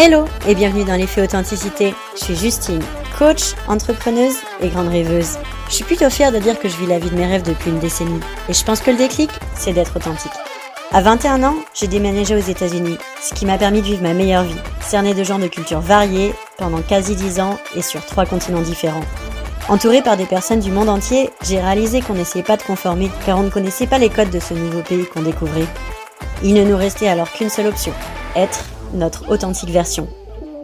Hello et bienvenue dans l'effet authenticité. Je suis Justine, coach, entrepreneuse et grande rêveuse. Je suis plutôt fière de dire que je vis la vie de mes rêves depuis une décennie et je pense que le déclic, c'est d'être authentique. À 21 ans, j'ai déménagé aux États-Unis, ce qui m'a permis de vivre ma meilleure vie, cernée de gens de cultures variées pendant quasi 10 ans et sur trois continents différents. Entourée par des personnes du monde entier, j'ai réalisé qu'on n'essayait pas de conformer car on ne connaissait pas les codes de ce nouveau pays qu'on découvrait. Il ne nous restait alors qu'une seule option, être notre authentique version.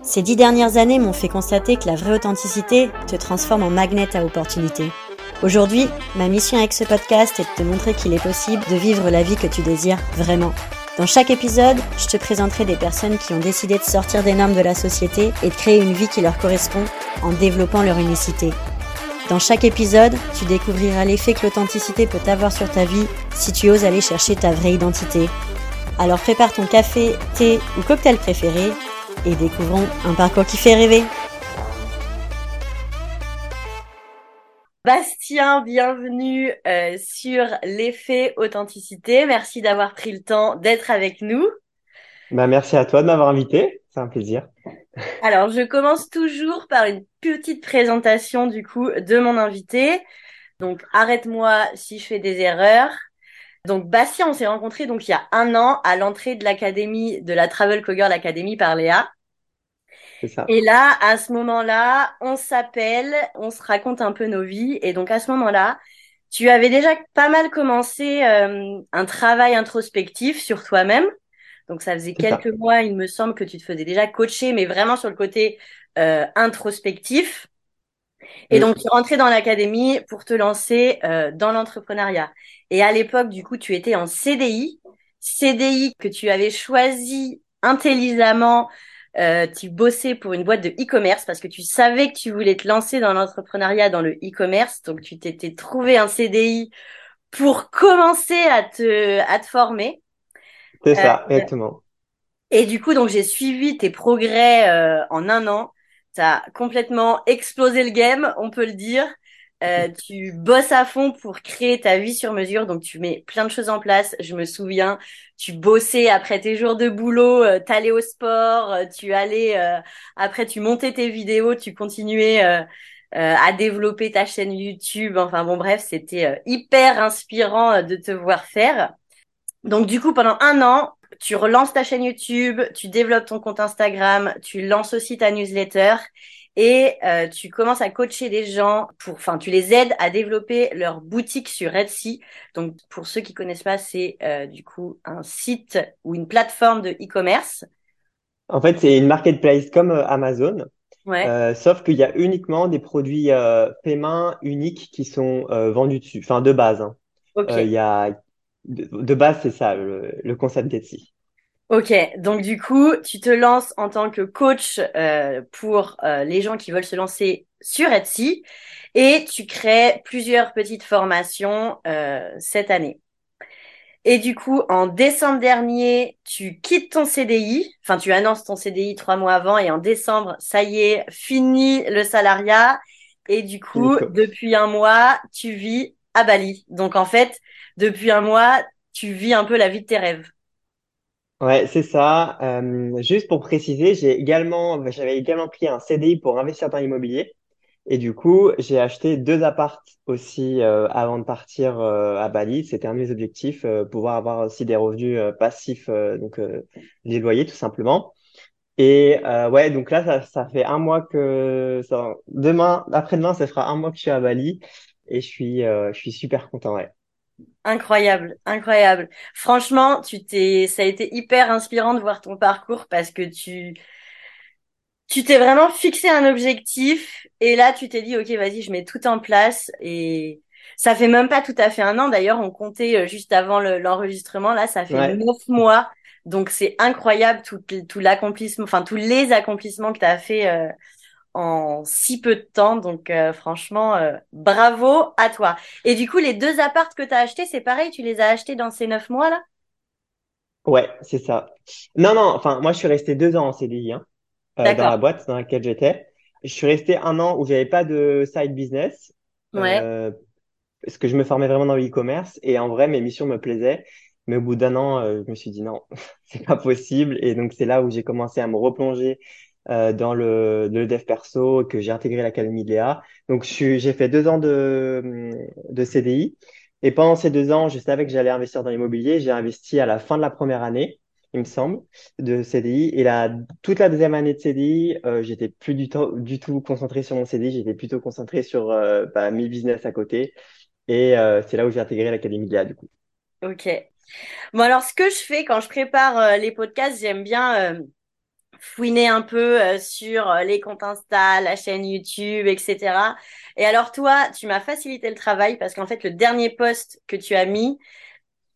Ces dix dernières années m'ont fait constater que la vraie authenticité te transforme en magnet à opportunité. Aujourd'hui, ma mission avec ce podcast est de te montrer qu'il est possible de vivre la vie que tu désires vraiment. Dans chaque épisode, je te présenterai des personnes qui ont décidé de sortir des normes de la société et de créer une vie qui leur correspond en développant leur unicité. Dans chaque épisode, tu découvriras l'effet que l'authenticité peut avoir sur ta vie si tu oses aller chercher ta vraie identité, alors prépare ton café, thé ou cocktail préféré et découvrons un parcours qui fait rêver. Bastien, bienvenue euh, sur l'effet authenticité. Merci d'avoir pris le temps d'être avec nous. Bah, merci à toi de m'avoir invité. C'est un plaisir. Alors, je commence toujours par une petite présentation du coup de mon invité. Donc, arrête-moi si je fais des erreurs. Donc Bastien, on s'est rencontrés donc il y a un an à l'entrée de l'académie de la Travel Cogirl Academy par Léa. Ça. Et là, à ce moment-là, on s'appelle, on se raconte un peu nos vies. Et donc à ce moment-là, tu avais déjà pas mal commencé euh, un travail introspectif sur toi-même. Donc ça faisait quelques mois, il me semble que tu te faisais déjà coacher, mais vraiment sur le côté euh, introspectif. Et donc, tu rentrais dans l'académie pour te lancer euh, dans l'entrepreneuriat. Et à l'époque, du coup, tu étais en CDI, CDI que tu avais choisi intelligemment. Euh, tu bossais pour une boîte de e-commerce parce que tu savais que tu voulais te lancer dans l'entrepreneuriat, dans le e-commerce. Donc, tu t'étais trouvé un CDI pour commencer à te, à te former. C'est ça, euh, exactement. Et du coup, donc, j'ai suivi tes progrès euh, en un an. Tu as complètement explosé le game, on peut le dire. Euh, tu bosses à fond pour créer ta vie sur mesure, donc tu mets plein de choses en place. Je me souviens, tu bossais après tes jours de boulot, euh, t'allais au sport, euh, tu allais euh, après tu montais tes vidéos, tu continuais à développer ta chaîne YouTube. Enfin bon bref, c'était hyper inspirant de te voir faire. Donc du coup, pendant un an, tu relances ta chaîne YouTube, tu développes ton compte Instagram, tu lances aussi ta newsletter et euh, tu commences à coacher des gens pour, enfin, tu les aides à développer leur boutique sur Etsy. Donc, pour ceux qui connaissent pas, c'est euh, du coup un site ou une plateforme de e-commerce. En fait, c'est une marketplace comme euh, Amazon. Ouais. sauf qu'il y a uniquement des produits euh, main uniques qui sont vendus dessus, enfin de base. Hein. Il y a de, base, c'est ça le, le concept d'Etsy. Ok, donc du coup, tu te lances en tant que coach euh, pour euh, les gens qui veulent se lancer sur Etsy et tu crées plusieurs petites formations euh, cette année. Et du coup, en décembre dernier, tu quittes ton CDI, enfin tu annonces ton CDI trois mois avant et en décembre, ça y est, fini le salariat. Et du coup, depuis un mois, tu vis à Bali. Donc en fait, depuis un mois, tu vis un peu la vie de tes rêves. Ouais, c'est ça. Euh, juste pour préciser, j'ai également, j'avais également pris un CDI pour investir dans l'immobilier. Et du coup, j'ai acheté deux appartes aussi euh, avant de partir euh, à Bali. C'était un de mes objectifs, pouvoir avoir aussi des revenus passifs, donc les loyers tout simplement. Et ouais, donc là, ça, ça fait un mois que ça, demain, après-demain, ça fera un mois que je suis à Bali et je suis, je suis super content. Ouais. Incroyable, incroyable. Franchement, tu t'es, ça a été hyper inspirant de voir ton parcours parce que tu, tu t'es vraiment fixé un objectif et là tu t'es dit ok vas-y je mets tout en place et ça fait même pas tout à fait un an. D'ailleurs on comptait euh, juste avant l'enregistrement là ça fait neuf mois. Donc c'est incroyable tout, tout l'accomplissement enfin tous les accomplissements que tu as fait euh, en si peu de temps. Donc euh, franchement, euh, bravo à toi. Et du coup, les deux appartes que tu as achetés, c'est pareil, tu les as achetés dans ces neuf mois-là Ouais, c'est ça. Non, non, enfin, moi, je suis resté deux ans en CDI. Hein. dans la boîte dans laquelle j'étais. Je suis resté un an où j'avais pas de side business. Ouais. parce que je me formais vraiment dans l'e-commerce et en vrai, mes missions me plaisaient. Mais au bout d'un an, je me suis dit non, c'est pas possible. Et donc, c'est là où j'ai commencé à me replonger euh, dans le, le dev perso, que j'ai intégré l'académie de Léa. Donc, j'ai fait deux ans de, de CDI. Et pendant ces deux ans, je savais que j'allais investir dans l'immobilier. J'ai investi à la fin de la première année, il me semble, de CDI. Et la, toute la deuxième année de CDI, euh, j'étais plus du du tout concentré sur mon CDI. J'étais plutôt concentré sur euh, bah, mes business à côté. Et euh, c'est là où j'ai intégré l'académie de Léa, du coup. Ok. Bon, alors, ce que je fais quand je prépare euh, les podcasts, j'aime bien fouiner un peu euh, sur euh, les comptes Insta, la chaîne YouTube, etc. Et alors toi, tu m'as facilité le travail parce qu'en fait, le dernier post que tu as mis,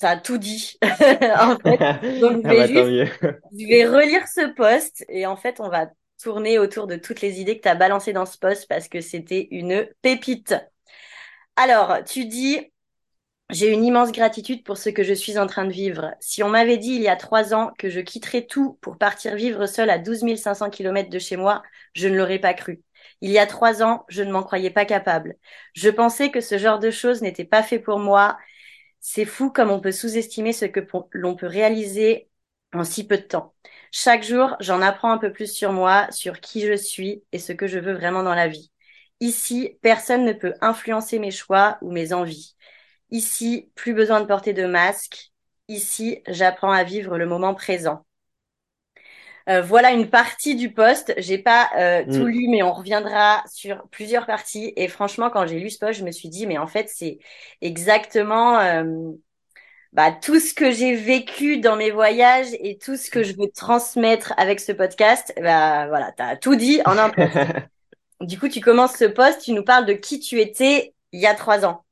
ça a tout dit. en fait. Donc, je ah vais, bah, je vais relire ce post et en fait, on va tourner autour de toutes les idées que tu as balancées dans ce post parce que c'était une pépite. Alors, tu dis, j'ai une immense gratitude pour ce que je suis en train de vivre. Si on m'avait dit il y a trois ans que je quitterais tout pour partir vivre seul à 12 500 km de chez moi, je ne l'aurais pas cru. Il y a trois ans, je ne m'en croyais pas capable. Je pensais que ce genre de choses n'était pas fait pour moi. C'est fou comme on peut sous-estimer ce que l'on peut réaliser en si peu de temps. Chaque jour, j'en apprends un peu plus sur moi, sur qui je suis et ce que je veux vraiment dans la vie. Ici, personne ne peut influencer mes choix ou mes envies. Ici, plus besoin de porter de masque. Ici, j'apprends à vivre le moment présent. Euh, voilà une partie du poste. J'ai pas euh, tout mm. lu, mais on reviendra sur plusieurs parties. Et franchement, quand j'ai lu ce poste, je me suis dit, mais en fait, c'est exactement euh, bah, tout ce que j'ai vécu dans mes voyages et tout ce que je veux transmettre avec ce podcast. Bah voilà, t'as tout dit en un poste. du coup, tu commences ce poste, tu nous parles de qui tu étais il y a trois ans.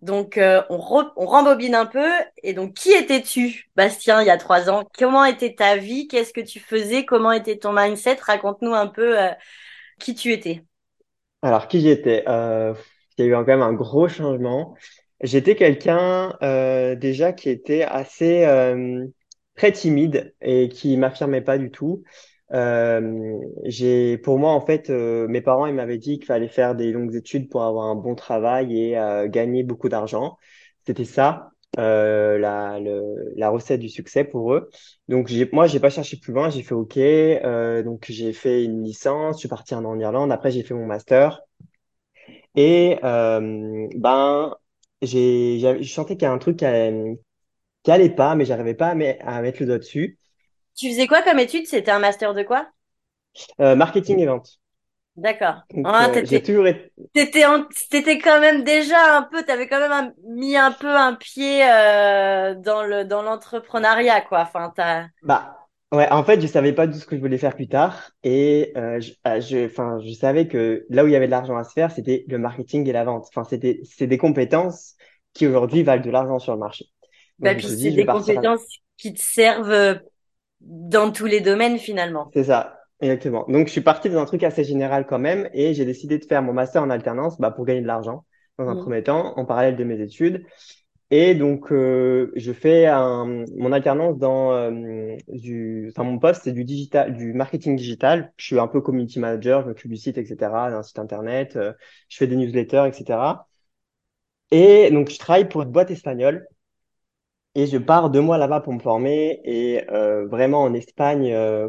Donc, euh, on, rembobine un peu. Et donc, qui étais-tu, Bastien, il y a trois ans? Comment était ta vie? Qu'est-ce que tu faisais? Comment était ton mindset? Raconte-nous un peu euh, qui tu étais. Alors, qui j'étais? Euh, Il y a eu quand même un gros changement. J'étais quelqu'un déjà qui était assez très timide et qui m'affirmait pas du tout. Euh, j'ai, pour moi, en fait, euh, mes parents, ils m'avaient dit qu'il fallait faire des longues études pour avoir un bon travail et euh, gagner beaucoup d'argent. C'était ça, euh, la, le, la recette du succès pour eux. Donc, j'ai, moi, j'ai pas cherché plus loin. J'ai fait OK. Euh, donc, j'ai fait une licence. Je suis parti en, Irlande. Après, j'ai fait mon master. Et ben, j'ai, je sentais qu'il y a un truc qui allait, qui allait pas, mais j'arrivais pas à mettre le doigt dessus. Tu faisais quoi comme étude C'était un master de quoi? Euh, Marketing et vente. D'accord. Ah, euh, j'ai toujours été... T'étais, quand même déjà un peu, t'avais quand même mis un peu un pied euh, dans le dans l'entrepreneuriat, quoi. Enfin, t'as. Bah, ouais. En fait, je savais pas tout ce que je voulais faire plus tard, et euh, je, euh, je, enfin, je savais que là où il y avait de l'argent à se faire, c'était le marketing et la vente. Enfin, c'était, c'est des compétences qui aujourd'hui valent de l'argent sur le marché. bah, puis c'est des compétences qui te servent dans tous les domaines finalement. C'est ça, exactement. Donc je suis parti dans un truc assez général quand même et j'ai décidé de faire mon master en alternance bah, pour gagner de l'argent dans un mmh. premier temps, en parallèle de mes études. Et donc euh, je fais un, mon alternance dans euh, du, enfin mon poste c'est du digital, du marketing digital. Je suis un peu community manager, je m'occupe du site, etc., d'un site internet. Euh, je fais des newsletters, etc. Et donc je travaille pour une boîte espagnole et je pars deux mois là-bas pour me former. Et euh, vraiment, en Espagne, euh,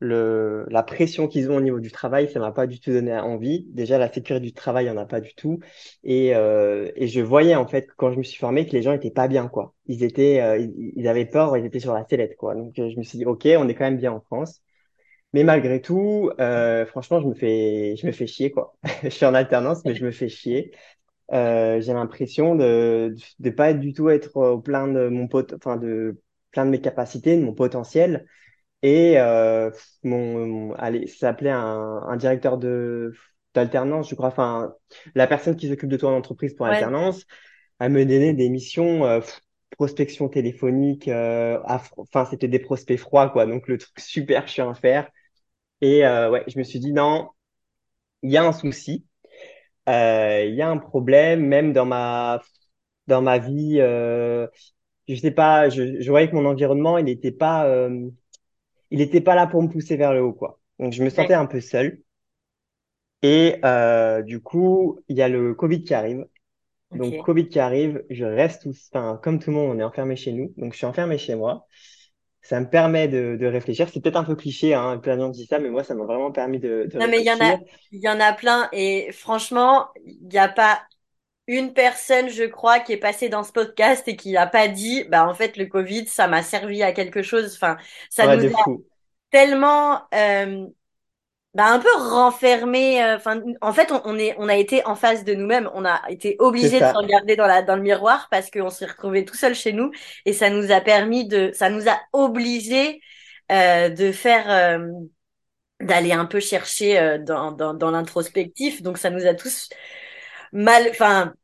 la pression qu'ils ont au niveau du travail, ça m'a pas du tout donné envie. Déjà, la sécurité du travail, il n'y en a pas du tout. Et, euh, et je voyais, en fait, quand je me suis formé, que les gens étaient pas bien, quoi. Ils étaient, ils, avaient peur, ils étaient sur la sellette, quoi. Donc, je me suis dit, OK, on est quand même bien en France. Mais malgré tout, franchement, je me fais, je me fais chier, quoi. je suis en alternance, mais je me fais chier. Euh, j'ai l'impression de de pas être du tout être au plein de mon pot enfin de plein de mes capacités de mon potentiel. Et euh, mon, allez ça s'appelait un, un directeur de d'alternance je crois. Enfin la personne qui s'occupe de toi en entreprise pour alternance elle me donnait des missions euh, prospection téléphonique euh, enfin c'était des prospects froids quoi. Donc le truc super chiant à faire. Et euh, ouais je me suis dit non il y a un souci. euh, il y a un problème, même dans ma dans ma vie. Euh, je sais pas, je, je voyais que mon environnement, il n'était pas, euh, il était pas là pour me pousser vers le haut, quoi. Donc, je me sentais un peu seul. Et euh, du coup, il y a le Covid qui arrive. Donc, Covid qui arrive, je reste, enfin, comme tout le monde, on est enfermé chez nous. Donc, je suis enfermé chez moi. Ça me permet de, de réfléchir. C'est peut-être un peu cliché, hein, plein de gens disent ça, mais moi, ça m'a vraiment permis de, de non, mais il y en a, il y en a plein. Et franchement, il n'y a pas une personne, je crois, qui est passée dans ce podcast et qui n'a pas dit, bah en fait, le Covid, ça m'a servi à quelque chose. Enfin, ça nous a tellement, euh, bah, un peu renfermé. Euh, enfin, en fait, on, est, on a été en face de nous-mêmes. On a été obligé de se regarder dans la dans le miroir parce qu'on s'est retrouvé tout seul chez nous et ça nous a permis de, ça nous a obligé euh, de faire. d'aller un peu chercher dans, dans, dans l'introspectif. Donc ça nous a tous mal, enfin,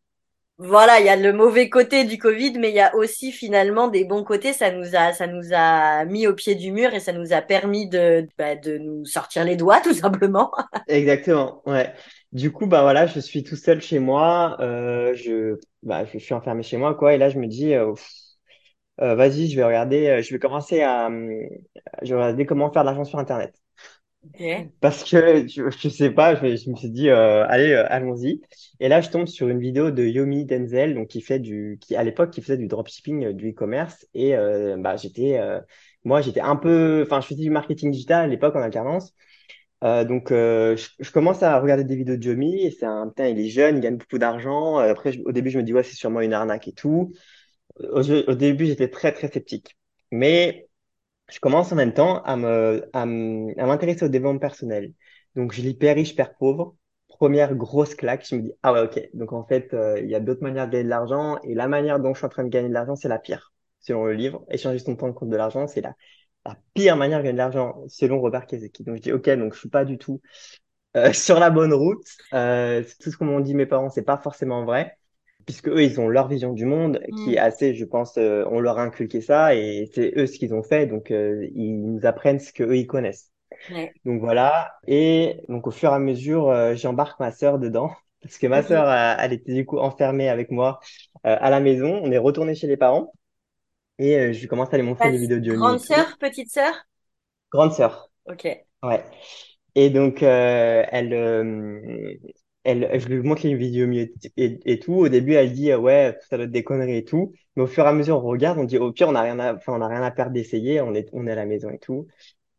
voilà, il y a le mauvais côté du Covid, mais il y a aussi finalement des bons côtés. Ça nous a, ça nous a mis au pied du mur et ça nous a permis de, bah, de nous sortir les doigts, tout simplement. Exactement, ouais. Du coup, bah voilà, je suis tout seul chez moi. Euh, je, bah, je suis enfermé chez moi, quoi. Et là, je me dis, euh, euh, vas-y, je vais regarder, je vais commencer à, je vais regarder comment faire de l'argent sur Internet. Parce que je, je sais pas, je, me suis dit euh, allez, euh, allons-y. Et là, je tombe sur une vidéo de Yomi Denzel, donc qui fait du, qui à l'époque qui faisait du dropshipping, euh, du e-commerce. Et euh, bah j'étais, moi j'étais un peu, enfin je faisais du marketing digital à l'époque en alternance. donc je, je, commence à regarder des vidéos de Yomi c'est un, putain, il est jeune, il gagne beaucoup d'argent. après, au début, je me dis ouais, c'est sûrement une arnaque et tout. Au, au début, j'étais très très sceptique. Mais je commence en même temps à me, à m'intéresser au développement personnel. Donc, je lis Père riche, Père pauvre. Première grosse claque, je me dis, ah ouais, ok. Donc, en fait, euh, il y a d'autres manières de gagner de l'argent et la manière dont je suis en train de gagner de l'argent, c'est la pire. Selon le livre, échanger son temps contre de l'argent, c'est la, pire manière de gagner de l'argent, selon Robert Kiyosaki. Donc, je dis, ok, donc je suis pas du tout euh, sur la bonne route. Euh, tout ce qu'on m'ont dit mes parents, c'est pas forcément vrai puisque eux, ils ont leur vision du monde qui est mm. assez, je pense, euh, on leur a inculqué ça et c'est eux ce qu'ils ont fait, donc euh, ils nous apprennent ce que eux ils connaissent. Donc voilà. Et donc au fur et à mesure, euh, j'embarque ma sœur dedans parce que ma mm-hmm. sœur, elle était du coup enfermée avec moi à la maison. On est retourné chez les parents et je commence à les montrer des vidéos de Grande sœur, petite sœur? Grande sœur. Ok. Ouais. Et donc elle elle, je lui montre les vidéos et, et, tout. Au début, elle dit ouais, ça doit être des conneries et tout. Mais au fur et à mesure, on regarde, on dit au pire, on n'a rien à, enfin, on a rien à perdre d'essayer. On est, on est à la maison et tout.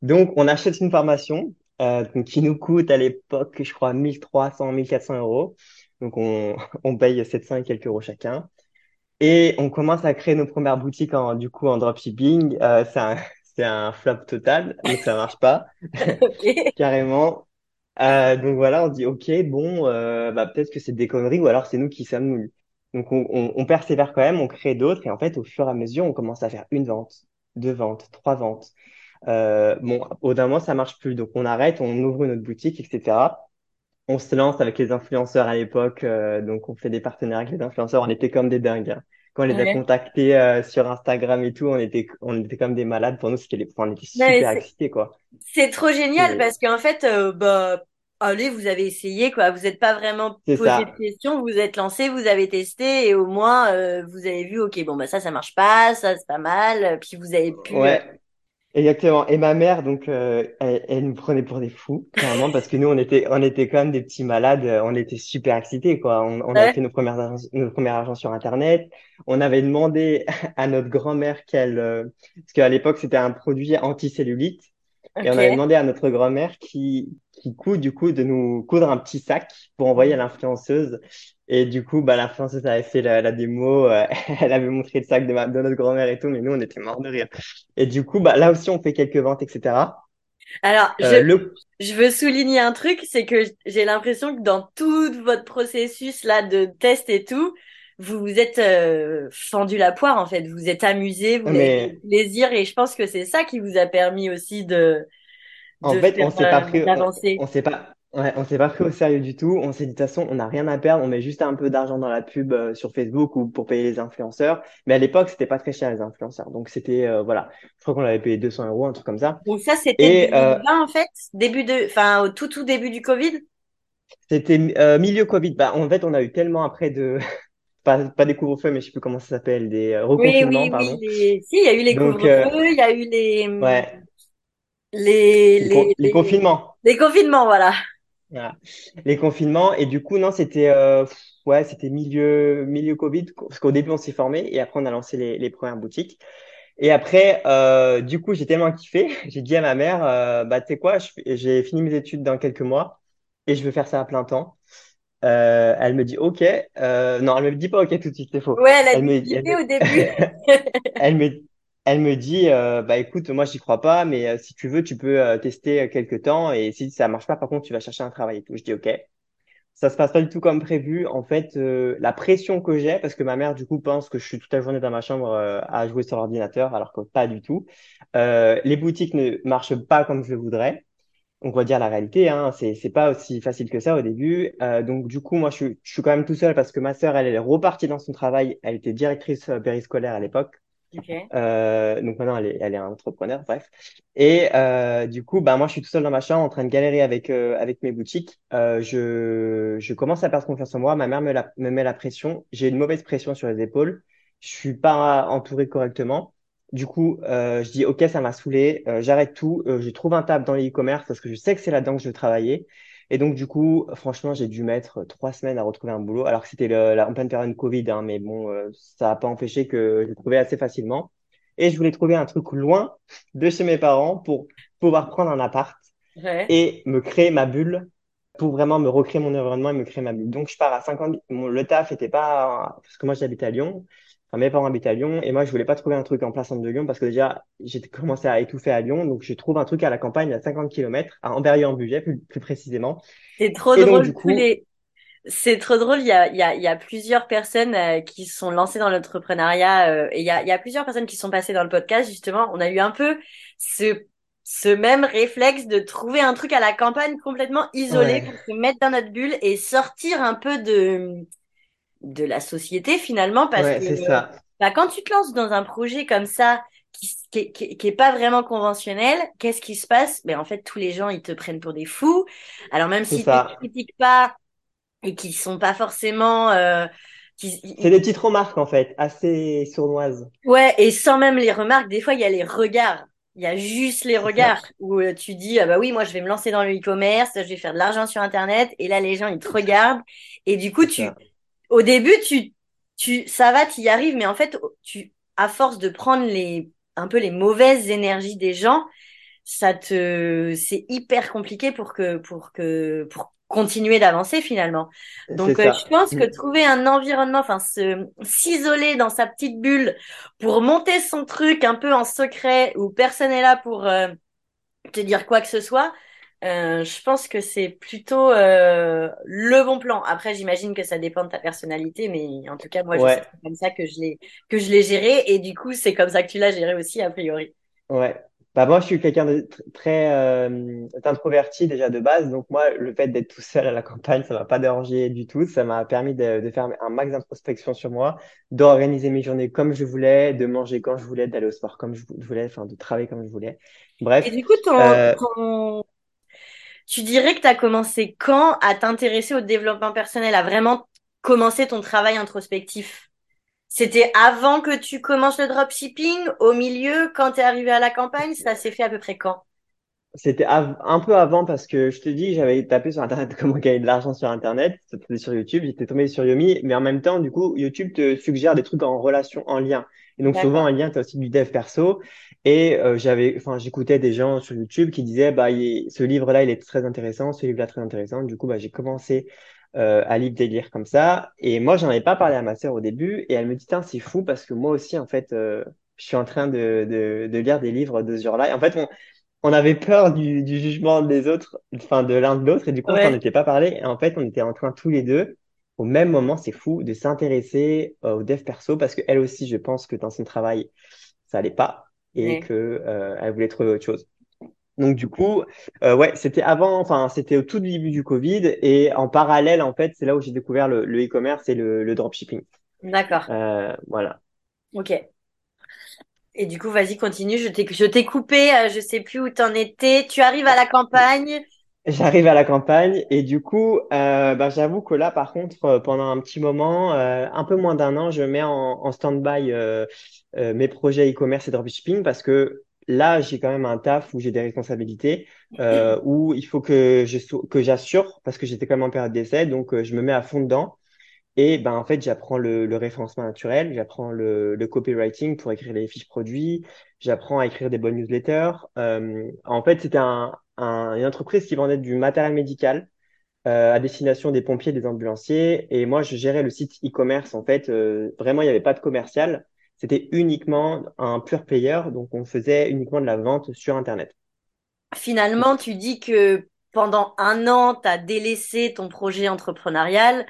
Donc, on achète une formation euh, qui nous coûte à l'époque, je crois, 1300, 1400 euros. Donc, on, on paye 700 et quelques euros chacun. Et on commence à créer nos premières boutiques en, du coup, en dropshipping. Euh, c'est un, c'est un flop total, donc ça marche pas. Carrément. Euh, donc voilà, on dit ok, bon, euh, bah, peut-être que c'est des conneries ou alors c'est nous qui sommes nuls. Donc on, on, on, persévère quand même, on crée d'autres et en fait au fur et à mesure on commence à faire une vente, deux ventes, trois ventes. Euh, bon, au d'un mois ça marche plus, donc on arrête, on ouvre notre boutique, etc. On se lance avec les influenceurs à l'époque, euh, donc on fait des partenaires avec les influenceurs, on était comme des dingues. Quand on les a contactés euh, sur Instagram et tout, on était on était comme des malades. Pour nous, c'était les... on était super excités quoi. C'est trop génial parce qu'en fait, euh, bah allez, vous avez essayé quoi. Vous n'êtes pas vraiment posé de questions, vous êtes lancé, vous avez testé et au moins euh, vous avez vu, ok, bon bah ça ça marche pas, ça c'est pas mal. Puis vous avez pu ouais. Exactement. Et ma mère, donc, euh, elle, elle, nous prenait pour des fous, carrément, parce que nous, on était, on était quand même des petits malades. On était super excités, quoi. On, on a fait nos premières, nos premières agents sur Internet. On avait demandé à notre grand-mère qu'elle, euh, parce qu'à l'époque, c'était un produit anticellulite. Et on avait demandé à notre grand-mère qui, qui coud, du coup, de nous coudre un petit sac pour envoyer à l'influenceuse. Et du coup, bah, l'influenceuse avait fait la, la démo, euh, elle avait montré le sac de, ma, de notre grand-mère et tout, mais nous, on était morts de rire. Et du coup, bah, là aussi, on fait quelques ventes, etc. Alors, euh, je, je veux souligner un truc, c'est que j'ai l'impression que dans tout votre processus là de test et tout, vous vous êtes euh, fendu la poire en fait, vous vous êtes amusé, vous avez plaisir et je pense que c'est ça qui vous a permis aussi de, en fait, on s'est pas pris, on, s'est pas, ouais, on s'est pas pris au sérieux du tout. On s'est dit de toute façon, on n'a rien à perdre. On met juste un peu d'argent dans la pub euh, sur Facebook ou pour payer les influenceurs. Mais à l'époque, c'était pas très cher les influenceurs. Donc c'était euh, voilà, je crois qu'on avait payé 200 euros, un truc comme ça. Donc ça, c'était 2020 euh, en fait, début de, enfin au tout tout début du Covid? C'était milieu Covid. Bah en fait, on a eu tellement après de pas, pas des couvre-feux, mais je sais plus comment ça s'appelle, des reconfinements, oui, oui, Oui, Si, il y a eu les couvre-feux, il y a eu les. Ouais les, les, les, confinements. Les confinements, voilà. Les confinements. Et du coup, non, c'était euh, ouais, c'était milieu, milieu Covid, parce qu'au début, on s'est formé et après, on a lancé les, les premières boutiques. Et après, euh, du coup, j'ai tellement kiffé, j'ai dit à ma mère, euh, bah, tu sais quoi, j'ai fini mes études dans quelques mois et je veux faire ça à plein temps. Euh, elle me dit OK. Euh, non, elle me dit pas OK tout de suite, c'est faux. Ouais, elle a dit au début. elle me, elle me dit, euh, bah écoute, moi j'y crois pas, mais euh, si tu veux, tu peux euh, tester quelques temps et si ça marche pas, par contre, tu vas chercher un travail et tout. Je dis OK. Ça se passe pas du tout comme prévu. En fait, la pression que j'ai, parce que ma mère du coup pense que je suis toute la journée dans ma chambre à jouer sur l'ordinateur, alors que pas du tout. les boutiques ne marchent pas comme je voudrais on va dire la réalité, hein, c'est c'est pas aussi facile que ça au début. Euh, donc du coup, moi, je je suis quand même tout seul parce que ma sœur, elle, elle est repartie dans son travail. Elle était directrice euh, périscolaire à l'époque. Euh, donc maintenant, elle est, elle est entrepreneur, bref. Et euh, du coup, bah moi, je suis tout seul dans ma chambre en train de galérer avec euh, avec mes boutiques. Euh, je je commence à perdre confiance en moi. Ma mère me, la, me met la pression. J'ai une mauvaise pression sur les épaules. Je suis pas entouré correctement. Du coup, euh, je dis, OK, ça m'a saoulé, euh, j'arrête tout, je trouve un table dans les e-commerce parce que je sais que c'est là-dedans que je veux travailler. Et donc, du coup, franchement, j'ai dû mettre trois semaines à retrouver un boulot, alors que c'était la, en pleine période Covid, hein, mais bon, ça n'a pas empêché que je le trouvais assez facilement. Et je voulais trouver un truc loin de chez mes parents pour pouvoir prendre un appart et me créer ma bulle pour vraiment me recréer mon environnement et me créer ma bulle. Donc, je pars à 50, le taf était pas, parce que moi, j'habite à Lyon, mes parents à Lyon et moi je voulais pas trouver un truc en plein centre de Lyon parce que déjà j'ai commencé à étouffer à Lyon donc je trouve un truc à la campagne à 50 km à Amberieu en budget plus, plus précisément. C'est trop drôle coup... les... C'est trop drôle, il y a, il y a, il y a plusieurs personnes euh, qui sont lancées dans l'entrepreneuriat euh, et il y a, il y a plusieurs personnes qui sont passées dans le podcast justement. On a eu un peu ce ce même réflexe de trouver un truc à la campagne complètement isolé pour se mettre dans notre bulle et sortir un peu de de la société finalement parce que Bah, quand tu te lances dans un projet comme ça qui, qui, qui, est pas vraiment conventionnel, qu'est-ce qui se passe? Ben en fait tous les gens ils te prennent pour des fous. Alors même si tu critiques pas et qui sont pas forcément euh, c'est des petites remarques en fait, assez sournoises. Ouais, et sans même les remarques, des fois il y a les regards. Il y a juste les regards où euh, tu dis ah bah oui moi je vais me lancer dans le e-commerce, je vais faire de l'argent sur internet et là les gens ils te regardent et du coup tu au début, tu, tu, ça va, tu y arrives, mais en fait, tu, à force de prendre les, un peu les mauvaises énergies des gens, ça te, c'est hyper compliqué pour que, pour que, pour continuer d'avancer finalement. Donc, euh, je pense que mm. trouver un environnement, enfin, se, s'isoler dans sa petite bulle pour monter son truc un peu en secret où personne est là pour euh, te dire quoi que ce soit, euh, je pense que c'est plutôt euh, le bon plan. Après, j'imagine que ça dépend de ta personnalité, mais en tout cas, moi, c'est comme ça que je l'ai que je l'ai géré, et du coup, c'est comme ça que tu l'as géré aussi a priori. Ouais. Bah moi, je suis quelqu'un de très euh, introverti déjà de base, donc moi, le fait d'être tout seul à la campagne, ça m'a pas dérangé du tout. Ça m'a permis de, de, faire un max d'introspection sur moi, d'organiser mes journées comme je voulais, de manger quand je voulais, d'aller au sport comme je voulais, enfin de travailler comme je voulais. Bref. Et du coup, ton, ton tu dirais que tu as commencé quand à t'intéresser au développement personnel, à vraiment commencer ton travail introspectif? C'était avant que tu commences le dropshipping, au milieu, quand tu es arrivé à la campagne? Ça s'est fait à peu près quand? C'était un peu avant parce que je te dis, j'avais tapé sur Internet comment gagner de l'argent sur Internet, c'était sur YouTube, j'étais tombé sur Yomi, mais en même temps, du coup, YouTube te suggère des trucs en relation, en lien. Et donc souvent en lien, tu as aussi du dev perso. Et euh, j'avais, enfin, j'écoutais des gens sur YouTube qui disaient, bah, ce livre-là, il est très intéressant, ce livre-là très intéressant. Du coup, bah, j'ai commencé euh, à lire des livres comme ça. Et moi, j'en avais pas parlé à ma sœur au début, et elle me dit, c'est fou parce que moi aussi, en fait, euh, je suis en train de, de, de, lire des livres de ce genre-là. Et en fait, on, on avait peur du, du jugement des autres, enfin de l'un de l'autre, et du coup, on n'en était pas parlé. Et en fait, on était en train tous les deux au même moment, c'est fou, de s'intéresser euh, au dev perso parce qu'elle aussi, je pense que dans son travail, ça allait pas et que euh, elle voulait trouver autre chose. Donc du coup, euh, ouais, c'était avant, enfin c'était au tout début du Covid et en parallèle, en fait, c'est là où j'ai découvert le e-commerce et le, le dropshipping. D'accord. Euh, voilà. Ok. Et du coup, vas-y, continue. Je t'ai, je t'ai coupé. Euh, je sais plus où t'en étais. Tu arrives à la campagne. J'arrive à la campagne et du coup, euh, bah, j'avoue que là, par contre, euh, pendant un petit moment, euh, un peu moins d'un an, je mets en, en stand-by euh, euh, mes projets e-commerce et dropshipping parce que là, j'ai quand même un taf où j'ai des responsabilités, euh, où il faut que je que j'assure parce que j'étais quand même en période d'essai, donc euh, je me mets à fond dedans. Et ben en fait, j'apprends le, le référencement naturel, j'apprends le, le copywriting pour écrire les fiches produits, j'apprends à écrire des bonnes newsletters. Euh, en fait, c'était un, un, une entreprise qui vendait du matériel médical euh, à destination des pompiers, des ambulanciers. Et moi, je gérais le site e-commerce. En fait, euh, vraiment, il n'y avait pas de commercial. C'était uniquement un pure player. Donc, on faisait uniquement de la vente sur Internet. Finalement, tu dis que pendant un an, tu as délaissé ton projet entrepreneurial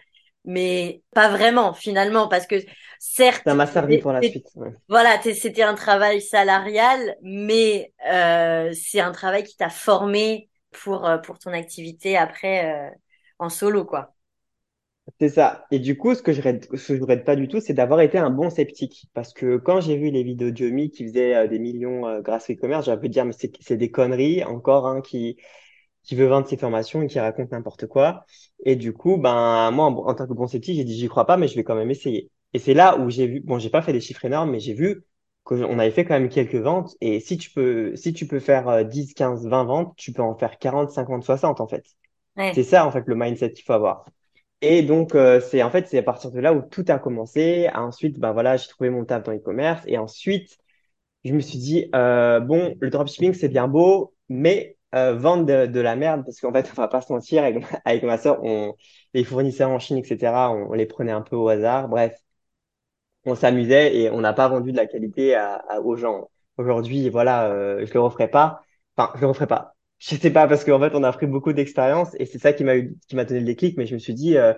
mais pas vraiment finalement parce que certes ça m'a servi pour la suite voilà c'était un travail salarial mais euh, c'est un travail qui t'a formé pour euh, pour ton activité après euh, en solo quoi. C'est ça. Et du coup ce que je regrette, ce que je regrette pas du tout c'est d'avoir été un bon sceptique. Parce que quand j'ai vu les vidéos de Yomi qui faisaient euh, des millions euh, grâce au e-commerce j'avais dire mais c'est des conneries. Encore hein, qui qui veut vendre ses formations et qui raconte n'importe quoi. Et du coup, ben moi, en, tant que bon sceptique, j'ai dit j'y crois pas, mais je vais quand même essayer. Et c'est là où j'ai vu, bon, j'ai pas fait des chiffres énormes, mais j'ai vu qu'on avait fait quand même quelques ventes. Et si tu peux, si tu peux faire 10, 15, 20 ventes, tu peux en faire 40, 50, 60 en fait. C'est ça en fait le mindset qu'il faut avoir. Et donc euh, c'est en fait c'est à partir de là où tout a commencé. Ensuite, ben voilà, j'ai trouvé mon taf dans e-commerce et ensuite je me suis dit euh, bon, le dropshipping c'est bien beau, mais euh, vendre de, la merde parce qu'en fait, on va pas se mentir, avec, avec ma soeur, on, les fournisseurs en Chine, etc., on, les prenait un peu au hasard. Bref, on s'amusait et on n'a pas vendu de la qualité à, aux gens. Aujourd'hui, voilà, euh, je le referai pas. Enfin, je le referai pas. Je sais pas parce qu'en fait, on a pris beaucoup d'expérience et c'est ça qui m'a qui m'a donné le déclic. Mais je me suis dit, euh,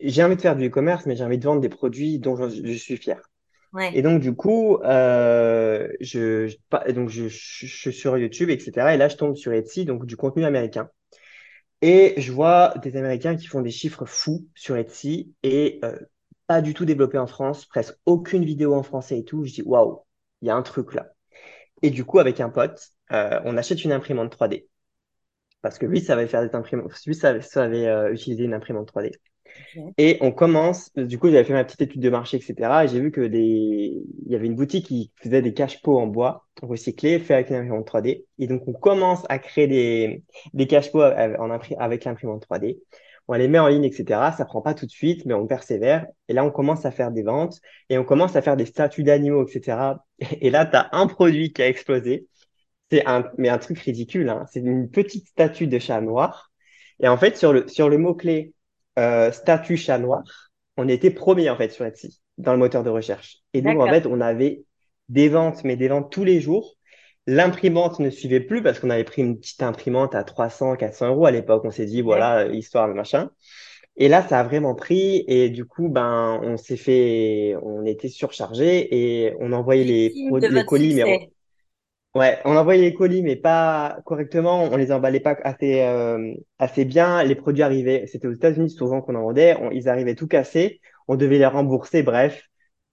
j'ai envie de faire du e-commerce, mais j'ai envie de vendre des produits dont je suis fier. Et donc, du coup, euh, je, je, donc je, suis sur YouTube, etc. Et là, je tombe sur Etsy, donc du contenu américain. Et je vois des Américains qui font des chiffres fous sur Etsy et euh, pas du tout développé en France, presque aucune vidéo en français et tout. Je dis, waouh, il y a un truc là. Et du coup, avec un pote, euh, on achète une imprimante 3D. Parce que lui, ça savait faire des imprimantes, lui, ça savait euh, utiliser une imprimante 3D. Et on commence, du coup, j'avais fait ma petite étude de marché, etc. Et j'ai vu que des, il y avait une boutique qui faisait des cache-pots en bois recyclés, faits avec une imprimante 3D. Et donc, on commence à créer des, des cache-pots avec l'imprimante 3D. On les met en ligne, etc. Ça prend pas tout de suite, mais on persévère. Et là, on commence à faire des ventes et on commence à faire des statues d'animaux, etc. Et là, tu as un produit qui a explosé. C'est un, mais un truc ridicule, hein. C'est une petite statue de chat noir. Et en fait, sur le, sur le mot-clé euh, statut chat noir, on était premier en fait sur Etsy dans le moteur de recherche. Et donc en fait, on avait des ventes, mais des ventes tous les jours. L'imprimante ne suivait plus parce qu'on avait pris une petite imprimante à 300, 400 euros à l'époque. On s'est dit voilà, histoire de machin. Et là, ça a vraiment pris et du coup, ben, on s'est fait, on était surchargé et on envoyait les, les colis, mais Ouais, on envoyait les colis, mais pas correctement. On les emballait pas assez, euh, assez bien. Les produits arrivaient, c'était aux États-Unis souvent qu'on en vendait. ils arrivaient tout cassés. On devait les rembourser. Bref,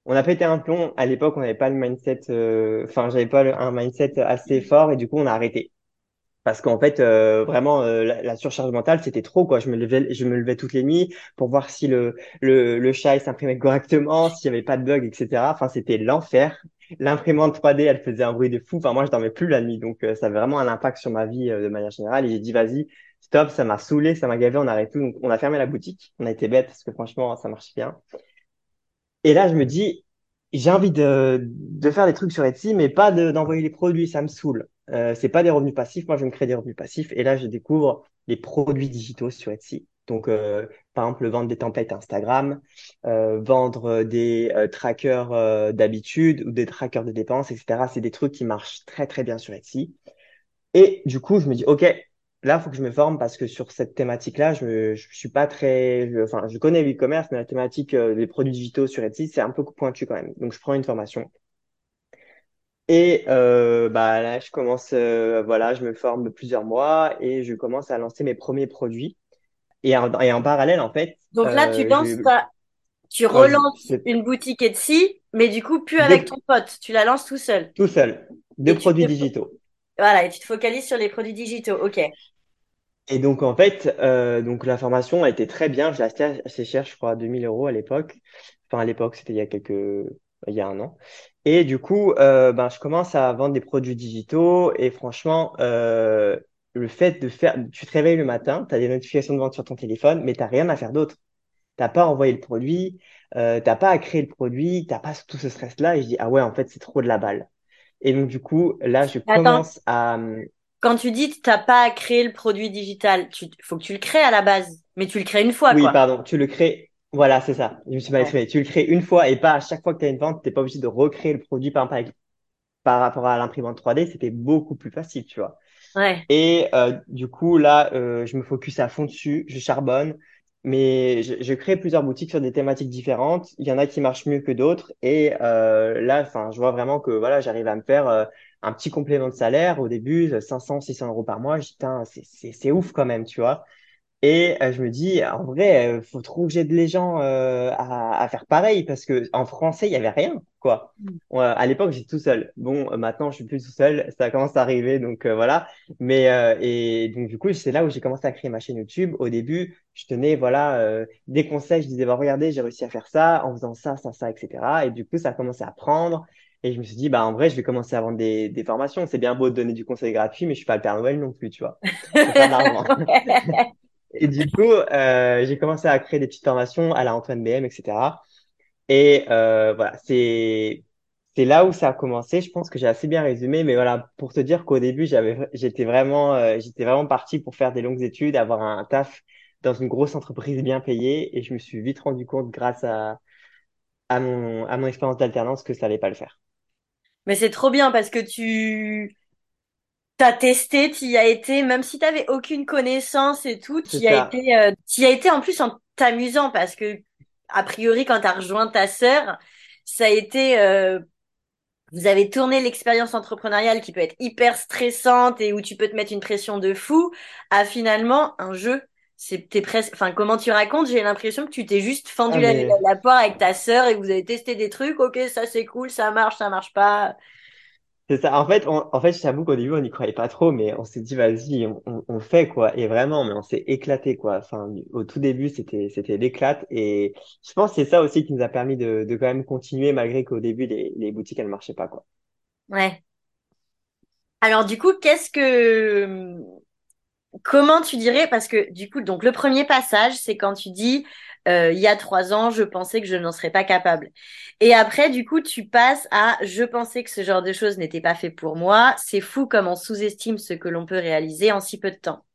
on a pété un plomb. À l'époque, on n'avait pas le mindset. Euh, enfin, j'avais pas un mindset assez fort et du coup, on a arrêté. Parce qu'en fait, euh, vraiment, la, surcharge mentale, c'était trop quoi. Je me levais, je me levais toutes les nuits pour voir si le le, le chat s'imprimait correctement, s'il y avait pas de bug, etc. Enfin, c'était l'enfer l'imprimante 3D, elle faisait un bruit de fou. Enfin, moi, je dormais plus la nuit. Donc, euh, ça avait vraiment un impact sur ma vie euh, de manière générale. Et j'ai dit, vas-y, stop, ça m'a saoulé, ça m'a gavé, on arrête tout. Donc, on a fermé la boutique. On a été bête parce que franchement, ça marche bien. Et là, je me dis, j'ai envie de, de faire des trucs sur Etsy, mais pas d'envoyer les produits, ça me saoule. Euh, c'est pas des revenus passifs, moi je me crée des revenus passifs. Et là, je découvre les produits digitaux sur Etsy. Donc, euh, par exemple, vendre des templates Instagram, euh, vendre des euh, trackers euh, d'habitude ou des trackers de dépenses, etc. C'est des trucs qui marchent très, très bien sur Etsy. Et du coup, je me dis, OK, là, faut que je me forme parce que sur cette thématique-là, je, je suis pas très, enfin, je connais l'e-commerce, mais la thématique des produits digitaux sur Etsy, c'est un peu pointu quand même. Donc, je prends une formation. Et euh, bah là, je commence, voilà, je me forme plusieurs mois et je commence à lancer mes premiers produits. Et en, et en parallèle, en fait. Donc là, tu euh, lances pas, tu relances une boutique Etsy, mais du coup, plus avec ton pote. Tu la lances tout seul. Tout seul. Deux produits digitaux. Voilà, et tu te focalises sur les produits digitaux. OK. Et donc, en fait, euh, donc la formation a été très bien. Je l'ai acheté assez cher, je crois, à 2000 euros à l'époque. Enfin, à l'époque, c'était il y a quelques, il y a un an. Et du coup, euh, ben, je commence à vendre des produits digitaux et franchement, euh, le fait de faire, tu te réveilles le matin, tu as des notifications de vente sur ton téléphone, mais tu rien à faire d'autre. T'as pas envoyé le produit, euh, t'as pas à créer le produit, t'as pas tout ce stress-là. Et je dis, ah ouais, en fait, c'est trop de la balle. Et donc, du coup, là, je commence à... Quand tu dis t'as pas à créer le produit digital, il faut que tu le crées à la base, mais tu le crées une fois, Oui, pardon, tu le crées. Voilà, c'est ça. Je me suis pas exprimé. Tu le crées une fois et pas à chaque fois que tu as une vente, t'es pas obligé de recréer le produit par, par rapport à l'imprimante 3D. C'était beaucoup plus facile, tu vois. Et euh, du coup, là, euh, je me focus à fond dessus, je charbonne, mais je, je, crée plusieurs boutiques sur des thématiques différentes. Il y en a qui marchent mieux que d'autres. Et euh, là, enfin, je vois vraiment que voilà, j'arrive à me faire euh, un petit complément de salaire au début, 500, 600 euros par mois. Je dis, c'est ouf quand même, tu vois. Et euh, je me dis, en vrai, euh, faut trop que j'aide les gens euh, à, à, faire pareil parce que en français, il y avait rien, quoi. Mm. à l'époque, j'étais tout seul. Bon, maintenant, je suis plus tout seul. Ça commence à arriver, donc voilà. Mais et donc du coup, c'est là où j'ai commencé à créer ma chaîne YouTube. Au début, je tenais voilà des conseils. Je disais, bah regardez, j'ai réussi à faire ça en faisant ça, ça, ça, etc. Et du coup, ça a commencé à prendre. Et je me suis dit, bah, en vrai, je vais commencer à vendre des, des formations. C'est bien beau de donner du conseil gratuit, mais je suis pas le Père Noël non plus, tu vois. Et du coup, euh, j'ai commencé à créer des petites formations à la Antoine BM, etc. Et euh, voilà, c'est c'est là où ça a commencé. Je pense que j'ai assez bien résumé, mais voilà, pour te dire qu'au début, j'avais, j'étais vraiment, euh, j'étais vraiment parti pour faire des longues études, avoir un, taf dans une grosse entreprise bien payée, et je me suis vite rendu compte, grâce à à mon à mon expérience d'alternance, que ça allait pas le faire. Mais c'est trop bien parce que tu t'as testé, t'y as été, même si t'avais aucune connaissance et tout, t'y as été, euh, t'y as été en plus en t'amusant parce que a priori quand t'as rejoint ta sœur, ça a été, euh, vous avez tourné l'expérience entrepreneuriale qui peut être hyper stressante et où tu peux te mettre une pression de fou, à finalement un jeu. C'est t'es presque, enfin comment tu racontes, j'ai l'impression que tu t'es juste fendu ah, la, la poire avec ta sœur et que vous avez testé des trucs. Ok, ça c'est cool, ça marche, ça marche pas. C'est ça. En fait, en fait, je qu'au début, on n'y croyait pas trop, mais on s'est dit, vas-y, on, on, fait, quoi. Et vraiment, mais on s'est éclaté, quoi. Enfin, au tout début, c'était, c'était l'éclate. Et je pense que c'est ça aussi qui nous a permis de, de quand même continuer, malgré qu'au début, les, les boutiques, elles ne marchaient pas, quoi. Ouais. Alors, du coup, qu'est-ce que, comment tu dirais, parce que du coup, donc le premier passage, c'est quand tu dis, euh, il y a trois ans, je pensais que je n'en serais pas capable. Et après, du coup, tu passes à je pensais que ce genre de choses n'était pas fait pour moi. C'est fou comme on sous-estime ce que l'on peut réaliser en si peu de temps.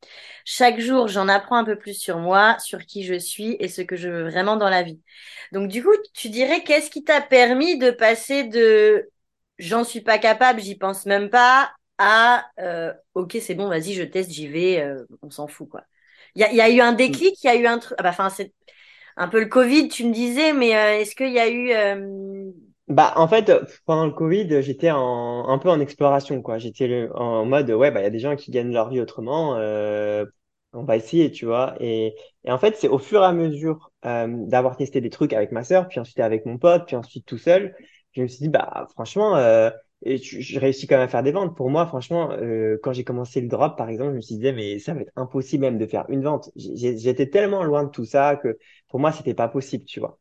Chaque jour, j'en apprends un peu plus sur moi, sur qui je suis et ce que je veux vraiment dans la vie. Donc, du coup, tu dirais qu'est-ce qui t'a permis de passer de j'en suis pas capable, j'y pense même pas à euh, ok, c'est bon, vas-y, je teste, j'y vais, euh, on s'en fout, quoi. Il y a, y a eu un déclic, il y a eu un truc. Ah bah, enfin, c'est un peu le Covid, tu me disais, mais euh, est-ce qu'il y a eu euh, Bah en fait pendant le Covid, j'étais en, un peu en exploration quoi. J'étais en mode ouais bah il y a des gens qui gagnent leur vie autrement, euh, on va essayer tu vois. Et, et en fait c'est au fur et à mesure d'avoir testé des trucs avec ma sœur, puis ensuite avec mon pote, puis ensuite tout seul, je me suis dit bah franchement et je, réussis quand même à faire des ventes. Pour moi, franchement, euh, quand j'ai commencé le drop, par exemple, je me suis dit, mais ça va être impossible même de faire une vente. J'étais tellement loin de tout ça que pour moi, c'était pas possible, tu vois.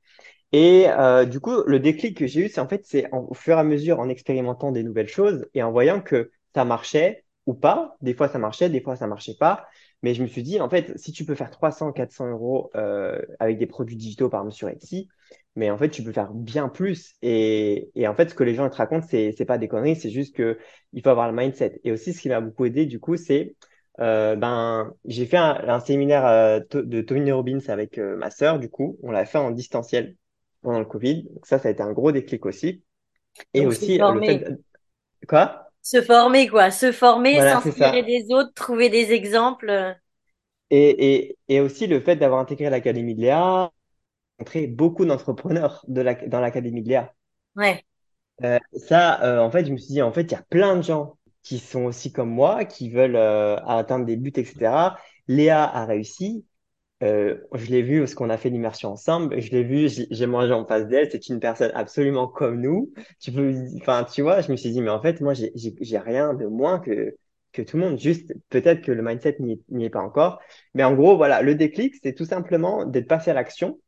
Et euh, du coup, le déclic que j'ai eu, c'est en fait, c'est au fur et à mesure en expérimentant des nouvelles choses et en voyant que ça marchait ou pas. Des fois, ça marchait, des fois, ça marchait pas. Mais je me suis dit, en fait, si tu peux faire 300, 400 euros euh, avec des produits digitaux par exemple sur Etsy, mais en fait, tu peux faire bien plus. Et, et en fait, ce que les gens te racontent, c'est, c'est pas des conneries, c'est juste que il faut avoir le mindset. Et aussi, ce qui m'a beaucoup aidé, du coup, c'est, euh, ben, j'ai fait un, séminaire euh, de Tony Robbins avec euh, ma sœur, du coup, on l'a fait en distanciel pendant le Covid. Donc ça, ça a été un gros déclic aussi. Et aussi, le fait quoi? Se former, quoi. Se former, s'inspirer des autres, trouver des exemples. Et, et, et aussi le fait d'avoir intégré l'Académie de Léa, rencontré beaucoup d'entrepreneurs de la, dans l'Académie de Léa. Ouais. Euh, ça, euh, en fait, je me suis dit, en fait, il y a plein de gens qui sont aussi comme moi, qui veulent euh, atteindre des buts, etc. Léa a réussi. Je l'ai vu parce qu'on a fait l'immersion ensemble. Je l'ai vu, j'ai mangé en face d'elle. C'est une personne absolument comme nous. Tu peux, enfin, tu vois, je me suis dit, mais en fait, moi, j'ai rien de moins que que tout le monde. Juste, peut-être que le mindset n'y est, est, pas encore. Mais en gros, voilà, le déclic, c'est tout simplement d'être passé à l'action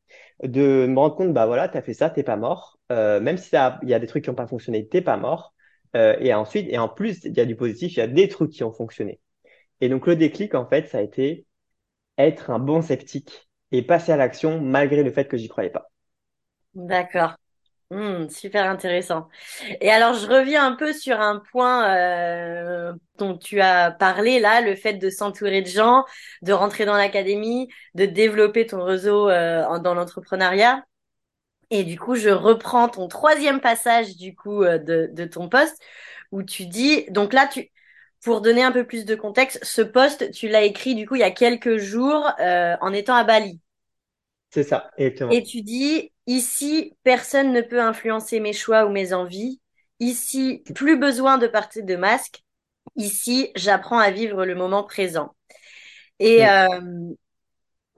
de me rendre compte, bah voilà, t'as fait ça, t'es pas mort. Euh, même si il y a des trucs qui n'ont pas fonctionné, t'es pas mort. Euh, et ensuite, et en plus, il y a du positif, il y a des trucs qui ont fonctionné. Et donc le déclic, en fait, ça a été être un bon sceptique et passer à l'action malgré le fait que j'y croyais pas. D'accord. Hmm, super intéressant. Et alors, je reviens un peu sur un point euh, dont tu as parlé là, le fait de s'entourer de gens, de rentrer dans l'académie, de développer ton réseau euh, dans l'entrepreneuriat. Et du coup, je reprends ton troisième passage du coup euh, de, ton poste où tu dis, donc là, tu, pour donner un peu plus de contexte, ce poste, tu l'as écrit du coup il y a quelques jours en étant à Bali. C'est ça, exactement. Et tu dis, ici, personne ne peut influencer mes choix ou mes envies. Ici, plus besoin de partir de masque. Ici, j'apprends à vivre le moment présent. Et euh,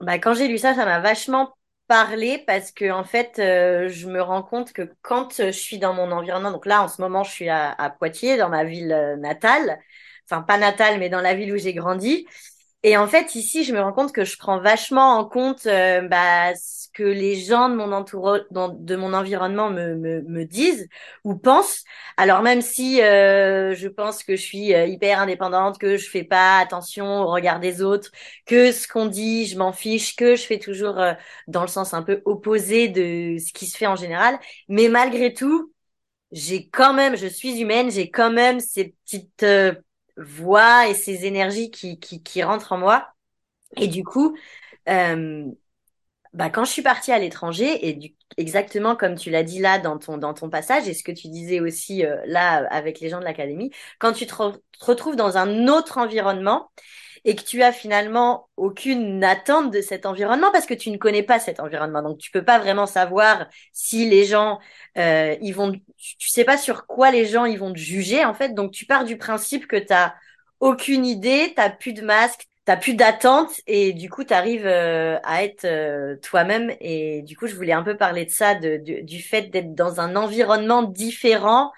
bah, quand j'ai lu ça, ça m'a vachement parlé parce que en fait, euh, je me rends compte que quand je suis dans mon environnement, donc là, en ce moment, je suis à, à Poitiers, dans ma ville euh, natale, enfin pas natale, mais dans la ville où j'ai grandi. Et en fait, ici, je me rends compte que je prends vachement en compte euh, bah, ce que les gens de mon entourage, de mon environnement me, me, me, disent ou pensent. Alors même si euh, je pense que je suis euh, hyper indépendante, que je fais pas attention au regard des autres, que ce qu'on dit, je m'en fiche, que je fais toujours dans le sens un peu opposé de ce qui se fait en général. Mais malgré tout, j'ai quand même, je suis humaine, j'ai quand même ces petites voix et ces énergies qui, qui, rentrent en moi. Et du coup, euh, bah, quand je suis partie à l'étranger, et du, exactement comme tu l'as dit là dans ton, dans ton passage, et ce que tu disais aussi euh, là avec les gens de l'académie, quand tu te, retrouves dans un autre environnement et que tu as finalement aucune attente de cet environnement parce que tu ne connais pas cet environnement. Donc, tu peux pas vraiment savoir si les gens, euh, ils vont, tu sais pas sur quoi les gens, ils vont te juger, en fait. Donc, tu pars du principe que tu aucune idée, t'as plus de masque, t'as plus d'attente et du coup, tu arrives euh, à être euh, toi-même. Et du coup, je voulais un peu parler de ça, de, du fait d'être dans un environnement différent,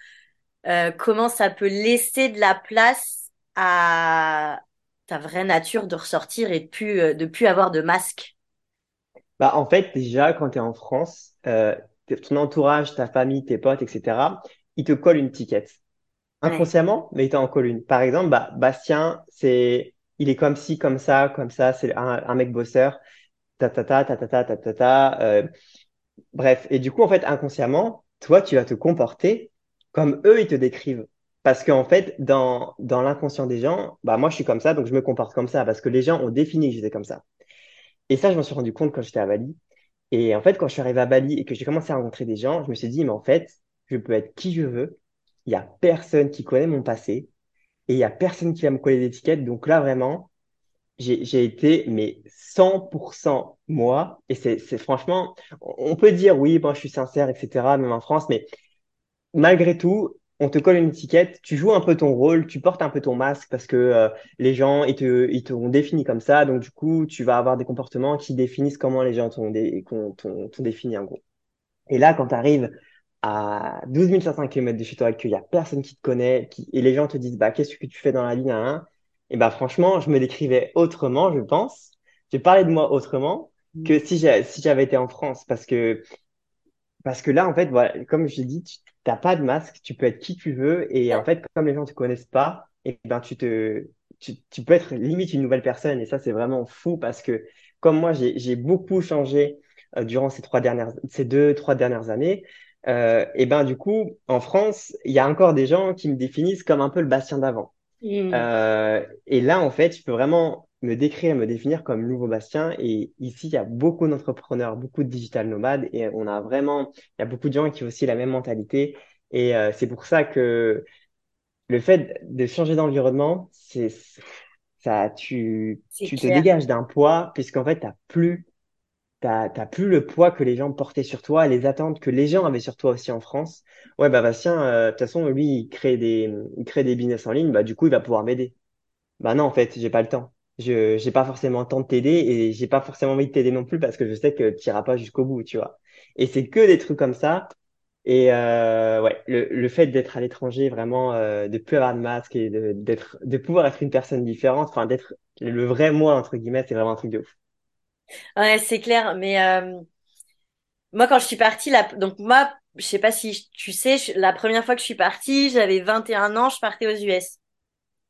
euh, comment ça peut laisser de la place à ta vraie nature de ressortir et de plus, euh, de plus avoir de masque bah, En fait, déjà, quand tu es en France, euh, ton entourage, ta famille, tes potes, etc., ils te collent une ticket. Inconsciemment, mais ils t'en collent une. Par exemple, bah, Bastien, c'est, il est comme ci, comme ça, comme ça, c'est un, mec bosseur, ta ta ta ta ta ta ta ta ta. Euh, bref, et du coup, en fait, inconsciemment, toi, tu vas te comporter comme eux, ils te décrivent. Parce qu'en fait, dans, dans l'inconscient des gens, bah moi je suis comme ça, donc je me comporte comme ça, parce que les gens ont défini que j'étais comme ça. Et ça, je m'en suis rendu compte quand j'étais à Bali. Et en fait, quand je suis arrivé à Bali et que j'ai commencé à rencontrer des gens, je me suis dit, mais en fait, je peux être qui je veux. Il y a personne qui connaît mon passé et il y a personne qui va me coller d'étiquette. Donc là, vraiment, j'ai été mais 100% moi. Et c'est franchement, on peut dire oui, moi je suis sincère, etc. Même en France, mais malgré tout, on te colle une étiquette, tu joues un peu ton rôle, tu portes un peu ton masque parce que euh, les gens ils te ils t'ont défini comme ça, donc du coup tu vas avoir des comportements qui définissent comment les gens t'ont défini en gros. Et là quand tu arrives à 12 500 km de chez toi et qu'il y a personne qui te connaît, qui, et les gens te disent bah qu'est-ce que tu fais dans la ligne 1 et bah franchement je me décrivais autrement je pense, j'ai parlé de moi autrement mmh. que si si j'avais été en France parce que parce que là en fait voilà comme je l'ai dit tu t'as pas de masque, tu peux être qui tu veux, et en fait, comme les gens te connaissent pas, et ben tu te, tu, tu peux être limite une nouvelle personne, et ça c'est vraiment fou parce que comme moi j'ai beaucoup changé euh, durant ces trois dernières, ces deux trois dernières années, euh, et ben du coup en France il y a encore des gens qui me définissent comme un peu le Bastien d'avant. Mmh. Euh, et là en fait je peux vraiment me décrire, me définir comme nouveau Bastien. Et ici, il y a beaucoup d'entrepreneurs, beaucoup de digital nomades et on a vraiment, il y a beaucoup de gens qui ont aussi la même mentalité. Et euh, c'est pour ça que le fait de changer d'environnement, c'est ça, tu, tu te dégages d'un poids puisqu'en fait, t'as plus, t'as, t'as plus le poids que les gens portaient sur toi, les attentes que les gens avaient sur toi aussi en France. Ouais, bah Bastien, euh, de toute façon, lui, il crée des, il crée des business en ligne, bah du coup, il va pouvoir m'aider. Bah non, en fait, j'ai pas le temps je j'ai pas forcément le temps de t'aider et j'ai pas forcément envie de t'aider non plus parce que je sais que tu iras pas jusqu'au bout, tu vois. Et c'est que des trucs comme ça. Et euh, ouais, le, le fait d'être à l'étranger, vraiment, euh, de plus avoir de masque et de, d'être, de pouvoir être une personne différente, enfin d'être le vrai moi entre guillemets, c'est vraiment un truc de ouf. Ouais, c'est clair. Mais euh, moi, quand je suis partie, la... donc moi, je sais pas si tu sais, la première fois que je suis partie, j'avais 21 ans, je partais aux US.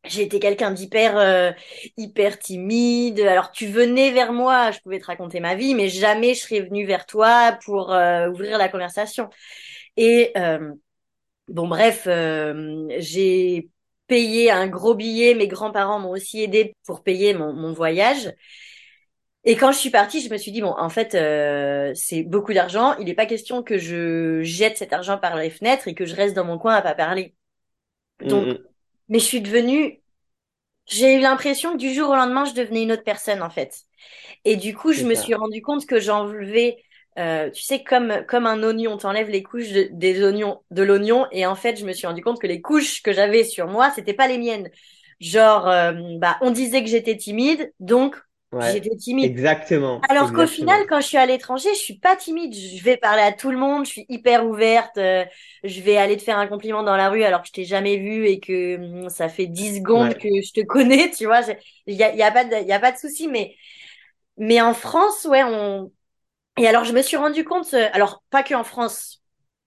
J'ai été quelqu'un d'hyper euh, hyper timide. Alors tu venais vers moi, je pouvais te raconter ma vie, mais jamais je serais venue vers toi pour euh, ouvrir la conversation. Et euh, bon bref, j'ai payé un gros billet. Mes grands-parents m'ont aussi aidé pour payer mon, mon voyage. Et quand je suis partie, je me suis dit bon, en fait, c'est beaucoup d'argent. Il n'est pas question que je jette cet argent par les fenêtres et que je reste dans mon coin à pas parler. Donc, mm, mm. Mais je suis devenue, j'ai eu l'impression que du jour au lendemain, je devenais une autre personne, en fait. Et du coup, je me suis rendu compte que j'enlevais, euh, tu sais, comme, comme un oignon, t'enlèves les couches des oignons, de l'oignon. Et en fait, je me suis rendu compte que les couches que j'avais sur moi, c'était pas les miennes. Genre, euh, bah, on disait que j'étais timide, donc J'étais timide. Exactement. Alors qu'au final, quand je suis à l'étranger, je suis pas timide. Je vais parler à tout le monde. Je suis hyper ouverte. Euh, je vais aller te faire un compliment dans la rue alors que je t'ai jamais vu et que hum, ça fait 10 secondes que je te connais. Tu vois, il y a, y a pas de, y a pas de souci. Mais, mais en France, ouais, on. Et alors, je me suis rendu compte. Euh, alors, pas que en France.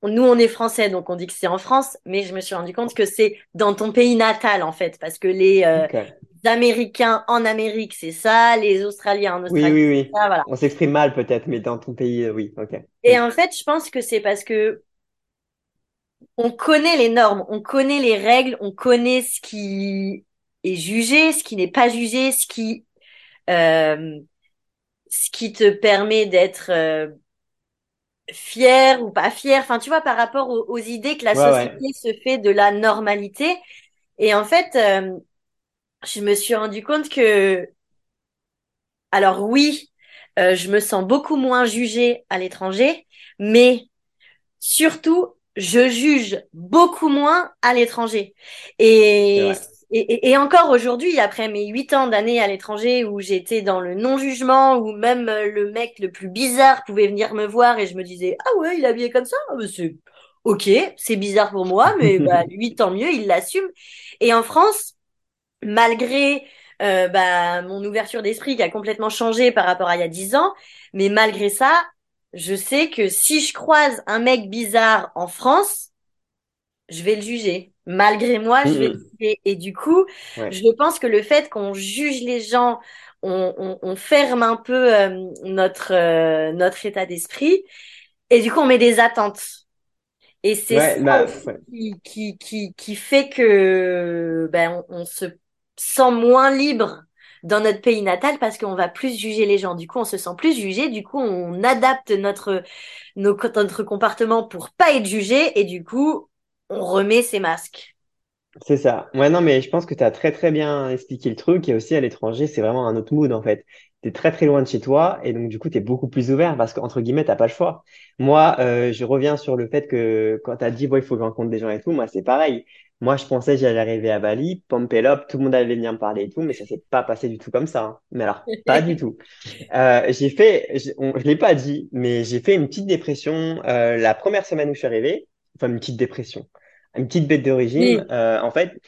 Nous, on est français, donc on dit que c'est en France, mais je me suis rendu compte que c'est dans ton pays natal, en fait, parce que les, euh, Américains en Amérique, c'est ça, les Australiens en Australie, oui, oui, oui. Ça, voilà. On s'exprime mal peut-être, mais dans ton pays, euh, oui, ok. Et en fait, je pense que c'est parce que on connaît les normes, on connaît les règles, on connaît ce qui est jugé, ce qui n'est pas jugé, ce qui euh, ce qui te permet d'être euh, fier ou pas fier. Enfin, tu vois, par rapport aux, idées que la société se fait de la normalité. Et en fait, euh, je me suis rendu compte que, alors oui, euh, je me sens beaucoup moins jugée à l'étranger, mais surtout, je juge beaucoup moins à l'étranger. Et, et, et, encore aujourd'hui, après mes huit ans d'années à l'étranger où j'étais dans le non-jugement, où même le mec le plus bizarre pouvait venir me voir et je me disais, ah ouais, il est habillé comme ça, ah, c'est ok, c'est bizarre pour moi, mais bah, lui, tant mieux, il l'assume. Et en France, malgré euh, bah, mon ouverture d'esprit qui a complètement changé par rapport à il y a dix ans, mais malgré ça, je sais que si je croise un mec bizarre en France, je vais le juger. Malgré moi, je vais le juger. Et du coup, je pense que le fait qu'on juge les gens, on, on, ferme un peu euh, notre euh, notre état d'esprit, et du coup, on met des attentes. Et c'est ça bah, qui, qui, qui, qui, fait que ben, on se sent moins libre dans notre pays natal parce qu'on va plus juger les gens. Du coup, on se sent plus jugé. Du coup, on adapte notre, notre comportement pour pas être jugé et du coup, on remet ses masques. C'est ça. Ouais, non, mais je pense que tu as très très bien expliqué le truc et aussi à l'étranger, c'est vraiment un autre mood en fait. Tu es très très loin de chez toi et donc du coup, tu es beaucoup plus ouvert parce qu'entre guillemets, t'as pas le choix. Moi, euh, je reviens sur le fait que quand tu as dit, bon, il faut que je rencontre des gens et tout, moi, c'est pareil. Moi, je pensais que j'allais arriver à Bali, up, tout le monde allait venir me parler et tout, mais ça s'est pas passé du tout comme ça. Hein. Mais alors, pas du tout. Euh, j'ai fait, je, je l'ai pas dit, mais j'ai fait une petite dépression euh, la première semaine où je suis arrivé. Enfin, une petite dépression, une petite bête de régime. Euh, en fait,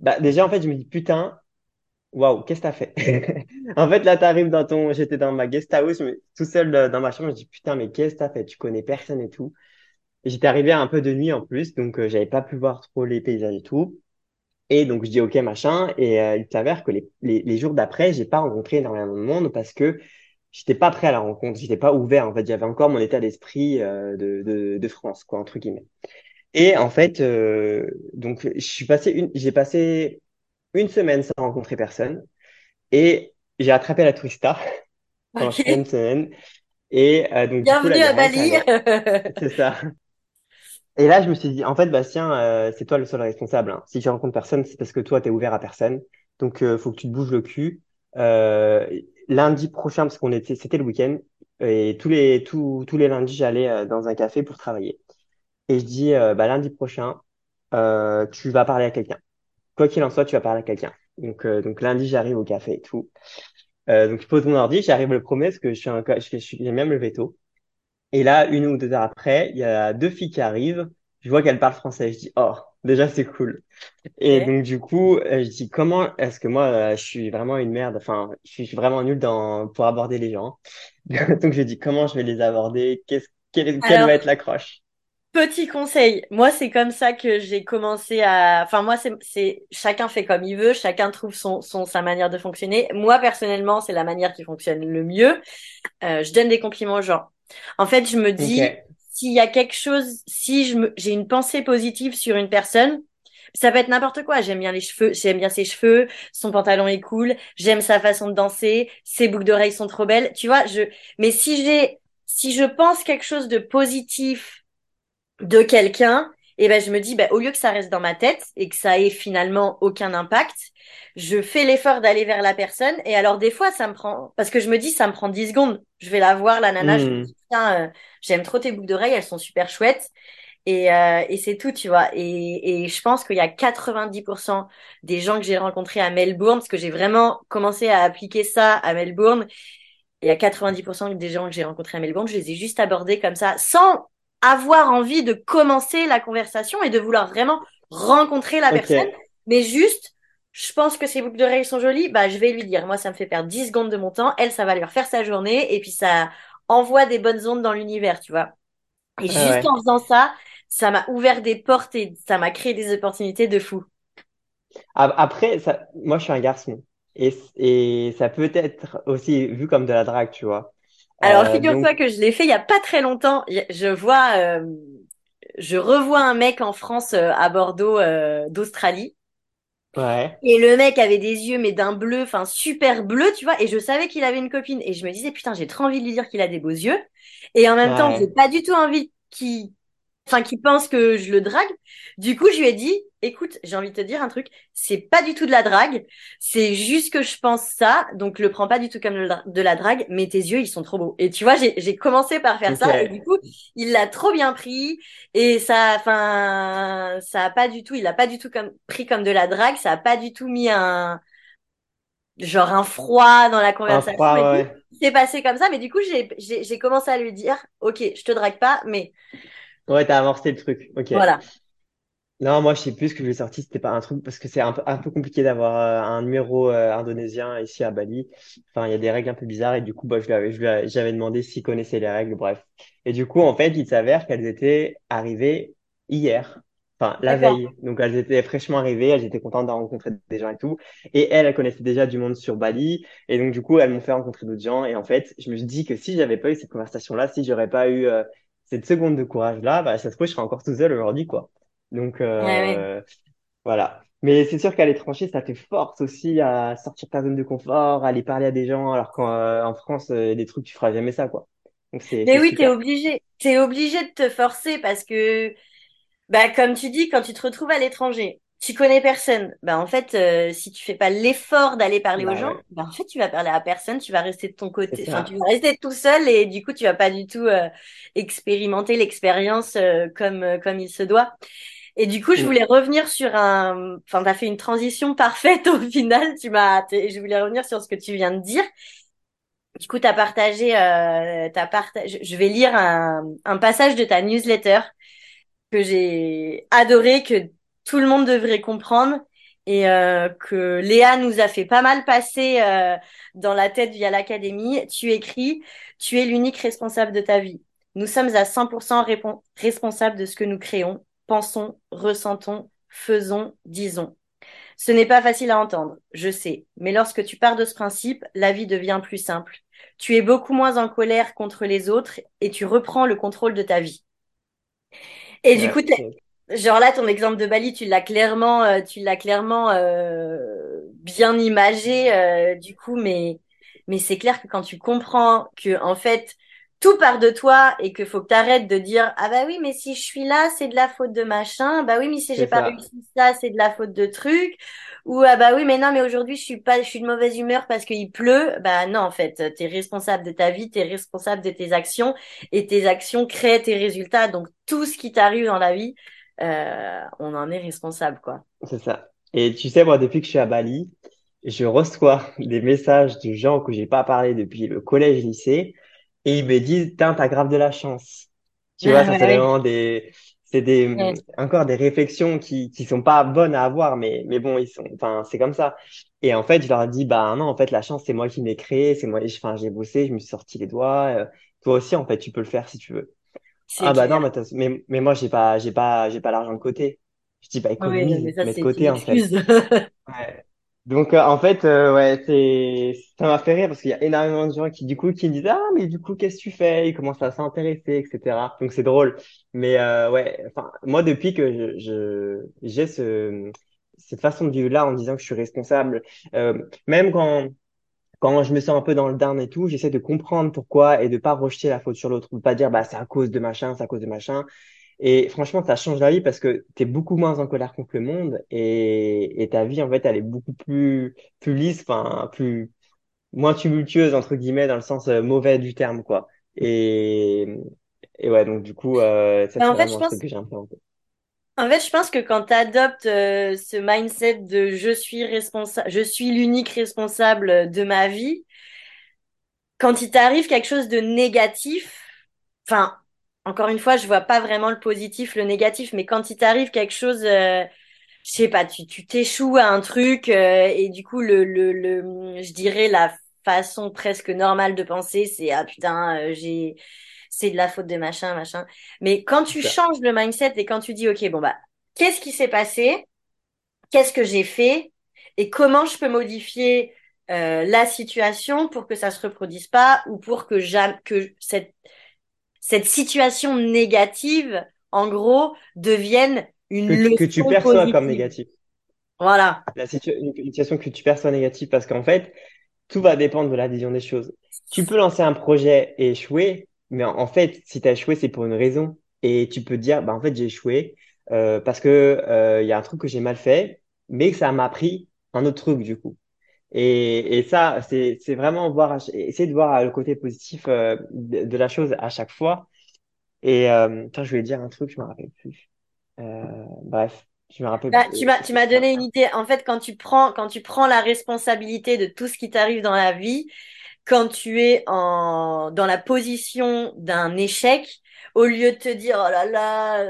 bah, déjà, en fait, je me dis putain, waouh, qu'est-ce que t'as fait? En fait, là, t'arrives dans ton, j'étais dans ma guest house, tout seul euh, dans ma chambre, je me dis putain, mais qu'est-ce que t'as fait? Tu connais personne et tout. J'étais arrivé un peu de nuit en plus, donc euh, j'avais pas pu voir trop les paysages et tout. Et donc je dis ok machin, et euh, il s'avère que les, les, les jours d'après, j'ai pas rencontré énormément de monde parce que j'étais pas prêt à la rencontre, j'étais pas ouvert en fait, j'avais encore mon état d'esprit euh, de, de, de, France quoi entre guillemets. Et en fait, euh, donc je suis passé une, j'ai passé une semaine sans rencontrer personne, et j'ai attrapé la tourista pendant une semaine. Et euh, donc, Bienvenue coup, à Bali. C'est ça. Et là, je me suis dit, en fait, Bastien, euh, c'est toi le seul responsable. Hein. Si tu rencontres personne, c'est parce que toi, tu es ouvert à personne. Donc, euh, faut que tu te bouges le cul. Euh, lundi prochain, parce qu'on était, c'était le week-end, et tous les tous, tous les lundis, j'allais euh, dans un café pour travailler. Et je dis, euh, bah, lundi prochain, tu vas parler à quelqu'un. Quoi qu'il en soit, tu vas parler à quelqu'un. Donc, donc lundi, j'arrive au café et tout. donc, je pose mon ordi, j'arrive le premier parce que je suis un, je, je, j'ai même le veto. Et là, une ou deux heures après, il y a deux filles qui arrivent. Je vois qu'elles parlent français. Je dis, oh, déjà, c'est cool. Et donc, du coup, euh, je dis, comment est-ce que moi, euh, je suis vraiment une merde? Enfin, je suis vraiment nul dans, pour aborder les gens. donc, je dis, comment je vais les aborder? Qu'est-ce, quelle, quelle va être l'accroche? Petit conseil, moi c'est comme ça que j'ai commencé à. Enfin moi c'est c'est chacun fait comme il veut, chacun trouve son son sa manière de fonctionner. Moi personnellement c'est la manière qui fonctionne le mieux. Euh, je donne des compliments aux gens. En fait je me dis s'il y a quelque chose, si j'ai une pensée positive sur une personne, ça peut être n'importe quoi. J'aime bien les cheveux, j'aime bien ses cheveux, son pantalon est cool, j'aime sa façon de danser, ses boucles d'oreilles sont trop belles. Tu vois je mais si j'ai si je pense quelque chose de positif de quelqu'un, et ben je me dis, ben, au lieu que ça reste dans ma tête et que ça ait finalement aucun impact, je fais l'effort d'aller vers la personne. Et alors des fois, ça me prend, parce que je me dis, ça me prend 10 secondes. Je vais la voir, la nana, je me hmm. dis, euh, j'aime trop tes boucles d'oreilles, elles sont super chouettes. Et, euh, et c'est tout, tu vois. Et, et je pense qu'il y a 90% des gens que j'ai rencontrés à Melbourne, parce que j'ai vraiment commencé à appliquer ça à Melbourne. Il y a 90% des gens que j'ai rencontrés à Melbourne, je les ai juste abordés comme ça, sans avoir envie de commencer la conversation et de vouloir vraiment rencontrer la personne, mais juste, je pense que ces boucles d'oreilles sont jolies, bah, je vais lui dire. Moi, ça me fait perdre 10 secondes de mon temps. Elle, ça va lui refaire sa journée et puis ça envoie des bonnes ondes dans l'univers, tu vois. Et juste en faisant ça, ça m'a ouvert des portes et ça m'a créé des opportunités de fou. Après, ça, moi, je suis un garçon. Et, et ça peut être aussi vu comme de la drague, tu vois. Alors, euh, figure-toi que je l'ai fait il y a pas très longtemps. Je vois, euh, je revois un mec en France euh, à Bordeaux d'Australie. Ouais. Et le mec avait des yeux mais d'un bleu, enfin super bleu, tu vois. Et je savais qu'il avait une copine. Et je me disais putain, j'ai trop envie de lui dire qu'il a des beaux yeux. Et en même temps, j'ai pas du tout envie qu'il enfin qui pense que je le drague. Du coup, je lui ai dit, écoute, j'ai envie de te dire un truc, c'est pas du tout de la drague, c'est juste que je pense ça, donc le prends pas du tout comme de la drague, mais tes yeux, ils sont trop beaux. Et tu vois, j'ai commencé par faire ça, et du coup, il l'a trop bien pris, et ça, enfin, ça a pas du tout, il l'a pas du tout comme, pris comme de la drague, ça a pas du tout mis un, genre un froid dans la conversation. C'est passé comme ça, mais du coup, j'ai commencé à lui dire, ok, je te drague pas, mais Ouais, t'as amorcé le truc. Ok. Voilà. Non, moi, je sais plus ce que j'ai sorti. C'était pas un truc parce que c'est un peu, un peu compliqué d'avoir euh, un numéro euh, indonésien ici à Bali. Enfin, il y a des règles un peu bizarres et du coup, bah, je lui avais, je lui j'avais demandé s'il connaissait les règles. Bref. Et du coup, en fait, il s'avère qu'elles étaient arrivées hier. Enfin, la veille. Donc, elles étaient fraîchement arrivées. Elles étaient contentes de rencontrer des gens et tout. Et elles, elles connaissaient déjà du monde sur Bali. Et donc, du coup, elles m'ont fait rencontrer d'autres gens. Et en fait, je me suis dit que si j'avais pas eu cette conversation-là, si j'aurais pas eu euh, cette seconde de courage-là, bah, ça se trouve, je serais encore tout seul aujourd'hui, quoi. Donc, euh, voilà. Mais c'est sûr qu'à l'étranger, ça te force aussi à sortir de ta zone de confort, à aller parler à des gens, alors qu'en euh, France, euh, des trucs, tu feras jamais ça, quoi. Donc, c'est, Mais oui, t'es obligé, t'es obligé de te forcer parce que, bah, comme tu dis, quand tu te retrouves à l'étranger, tu connais personne. Ben en fait, euh, si tu fais pas l'effort d'aller parler aux bah gens, ben en fait tu vas parler à personne, tu vas rester de ton côté, enfin tu vas rester tout seul et du coup tu vas pas du tout euh, expérimenter l'expérience euh, comme comme il se doit. Et du coup, je mm. voulais revenir sur un, enfin tu as fait une transition parfaite au final, tu m'as je voulais revenir sur ce que tu viens de dire. Du coup, tu as partagé euh, as partagé je vais lire un un passage de ta newsletter que j'ai adoré que tout le monde devrait comprendre et euh, que Léa nous a fait pas mal passer euh, dans la tête via l'académie. Tu écris, tu es l'unique responsable de ta vie. Nous sommes à 100% responsables de ce que nous créons, pensons, ressentons, faisons, disons. Ce n'est pas facile à entendre, je sais, mais lorsque tu pars de ce principe, la vie devient plus simple. Tu es beaucoup moins en colère contre les autres et tu reprends le contrôle de ta vie. Et du coup, Genre là, ton exemple de Bali, tu l'as clairement, euh, tu l'as clairement euh, bien imagé, euh, du coup, mais mais c'est clair que quand tu comprends que en fait tout part de toi et qu'il faut que tu arrêtes de dire ah bah oui mais si je suis là c'est de la faute de machin. Bah oui mais si j'ai pas réussi ça c'est de la faute de truc ou ah bah oui mais non mais aujourd'hui je suis pas je suis de mauvaise humeur parce qu'il pleut bah non en fait tu es responsable de ta vie tu es responsable de tes actions et tes actions créent tes résultats. Donc tout ce qui t'arrive dans la vie euh, on en est responsable, quoi. C'est ça. Et tu sais, moi, depuis que je suis à Bali, je reçois des messages de gens que j'ai pas parlé depuis le collège, lycée, et ils me disent, t'as grave de la chance. Tu vois, ça, c'est vraiment des, c'est des, encore des réflexions qui, qui sont pas bonnes à avoir, mais, mais bon, ils sont, enfin, c'est comme ça. Et en fait, je leur dis, bah, non, en fait, la chance, c'est moi qui l'ai créée, c'est moi, enfin, j'ai bossé, je me suis sorti les doigts. Euh, toi aussi, en fait, tu peux le faire si tu veux. Ah bah non, mais, mais, moi j'ai pas j'ai pas j'ai pas l'argent de côté. Je dis pas économise, mais, de côté en fait. ouais. Donc euh, en fait euh, ouais c'est ça m'a fait rire parce qu'il y a énormément de gens qui du coup qui me disent ah mais du coup qu'est-ce que tu fais? Ils commencent à s'intéresser etc donc c'est drôle mais euh, ouais enfin moi depuis que je j'ai ce cette façon de vivre là en disant que je suis responsable même quand quand je me sens un peu dans le down et tout, j'essaie de comprendre pourquoi et de pas rejeter la faute sur l'autre, de pas dire bah c'est à cause de machin, c'est à cause de machin. Et franchement, ça change la vie parce que tu es beaucoup moins en colère contre le monde et, et ta vie en fait, elle est beaucoup plus plus lisse, enfin plus moins tumultueuse entre guillemets dans le sens euh, mauvais du terme quoi. Et et ouais, donc du coup euh, ça bah, c'est vraiment un truc que j'ai implémenté. En fait, je pense que quand tu adoptes euh, ce mindset de je suis responsable, je suis l'unique responsable de ma vie, quand il t'arrive quelque chose de négatif, enfin, encore une fois, je vois pas vraiment le positif, le négatif, mais quand il t'arrive quelque chose, euh, je sais pas, tu tu t'échoues à un truc euh, et du coup le, le le je dirais la façon presque normale de penser, c'est ah putain, euh, j'ai c'est de la faute de machin, machin. Mais quand tu changes le mindset et quand tu dis, OK, bon, bah, qu'est-ce qui s'est passé? Qu'est-ce que j'ai fait? Et comment je peux modifier euh, la situation pour que ça se reproduise pas ou pour que, jamais, que cette, cette situation négative, en gros, devienne une que, leçon que tu perçois comme négative. Voilà. La une situation que tu perçois négative parce qu'en fait, tout va dépendre de la vision des choses. Tu peux lancer un projet et échouer, mais en, fait, si tu as échoué, c'est pour une raison. Et tu peux te dire, bah, en fait, j'ai échoué euh, parce que euh, il y a un truc que j'ai mal fait, mais que ça m'a appris un autre truc, du coup. Et, et ça, c'est vraiment voir, essayer de voir le côté positif euh, de, la chose à chaque fois. Et euh, je voulais dire un truc, je me rappelle plus. Euh, bref, je me rappelle bah, plus. Tu m'as, tu m'as donné une idée. En fait, quand tu prends, quand tu prends la responsabilité de tout ce qui t'arrive dans la vie, quand tu es en, dans la position d'un échec, au lieu de te dire, oh là là,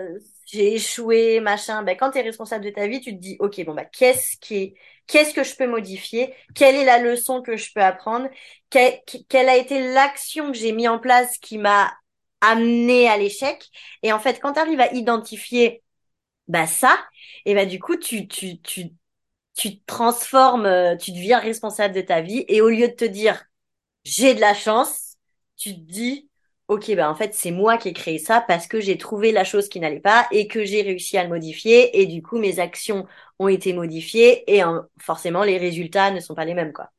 j'ai échoué, machin, ben, quand tu es responsable de ta vie, tu te dis, OK, bon, bah, qu'est-ce qui qu'est-ce que je peux modifier? Quelle est la leçon que je peux apprendre? quelle a été l'action que j'ai mis en place qui m'a amené à l'échec? Et en fait, quand tu arrives à identifier, bah, ça, et bah, du coup, tu, tu, tu, tu te transformes, tu deviens responsable de ta vie. Et au lieu de te dire, j'ai de la chance, tu te dis, ok, ben en fait, c'est moi qui ai créé ça parce que j'ai trouvé la chose qui n'allait pas et que j'ai réussi à le modifier et du coup, mes actions ont été modifiées et forcément, les résultats ne sont pas les mêmes, quoi.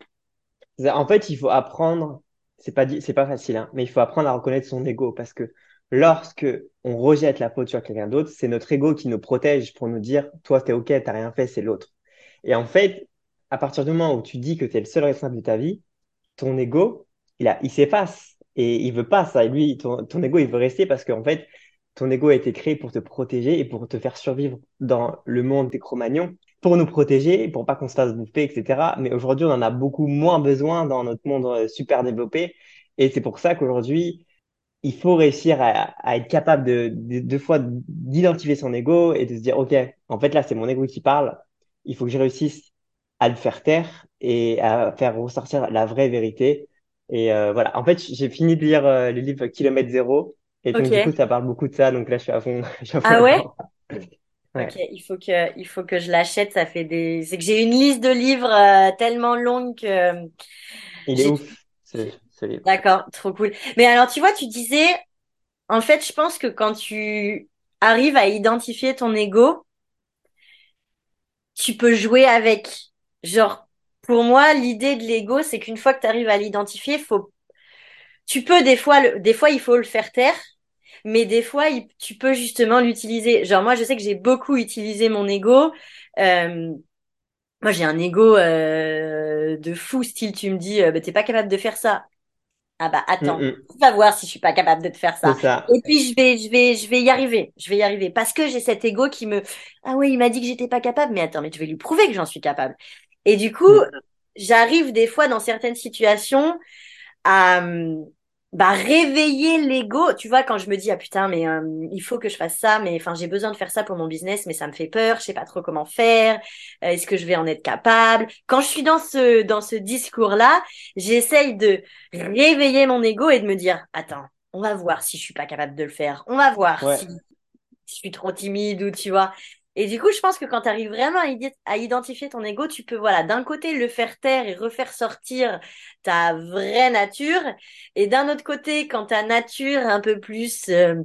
En fait, il faut apprendre, c'est pas, c'est pas facile, hein, mais il faut apprendre à reconnaître son ego parce que lorsque on rejette la faute sur quelqu'un d'autre, c'est notre ego qui nous protège pour nous dire, toi, t'es ok, t'as rien fait, c'est l'autre. Et en fait, à partir du moment où tu dis que tu es le seul responsable de ta vie, ton ego, il, a, il s'efface et il veut pas ça. Et lui, ton, ton ego, il veut rester parce qu'en fait, ton ego a été créé pour te protéger et pour te faire survivre dans le monde des Cro-Magnons, pour nous protéger, pour pas qu'on se fasse bouffer, etc. Mais aujourd'hui, on en a beaucoup moins besoin dans notre monde euh, super développé. Et c'est pour ça qu'aujourd'hui, il faut réussir à, être capable de, de, de fois d'identifier son ego et de se dire, OK, en fait, là, c'est mon ego qui parle. Il faut que je réussisse à le faire taire et à faire ressortir la vraie vérité. Et euh, voilà. En fait, j'ai fini de lire euh, le livre Kilomètre Zéro. Et donc, du coup, ça parle beaucoup de ça. Donc là, je suis à fond. ah ouais? Ok, il faut que, il faut que je l'achète. Ça fait des, c'est que j'ai une liste de livres euh, tellement longue que. Il est ouf, D'accord, trop cool. Mais alors, tu vois, tu disais, en fait, je pense que quand tu arrives à identifier ton ego, tu peux jouer avec. Genre, pour moi, l'idée de l'ego, c'est qu'une fois que tu arrives à l'identifier, faut, tu peux des fois, le... des fois, il faut le faire taire, mais des fois, tu peux justement l'utiliser. Genre, moi, je sais que j'ai beaucoup utilisé mon ego. Euh... Moi, j'ai un ego euh... de fou, style, tu me dis, euh, bah, t'es pas capable de faire ça. Ah bah attends, mm va voir si je suis pas capable de te faire ça. Et puis je vais, je vais, je vais y arriver. Je vais y arriver parce que j'ai cet ego qui me, ah oui, il m'a dit que j'étais pas capable, mais attends, mais tu vais lui prouver que j'en suis capable. Et du coup, mm. j'arrive des fois dans certaines situations à bah, réveiller l'ego. Tu vois, quand je me dis, ah putain, mais euh, il faut que je fasse ça, mais enfin, j'ai besoin de faire ça pour mon business, mais ça me fait peur, je sais pas trop comment faire, euh, est-ce que je vais en être capable? Quand je suis dans ce, dans ce discours-là, j'essaye de réveiller mon ego et de me dire, attends, on va voir si je suis pas capable de le faire. On va voir si je suis trop timide ou tu vois. Et du coup, je pense que quand tu arrives vraiment à, identifier ton ego, tu peux, voilà, d'un côté le faire taire et refaire sortir ta vraie nature, et d'un autre côté, quand ta nature un peu plus euh,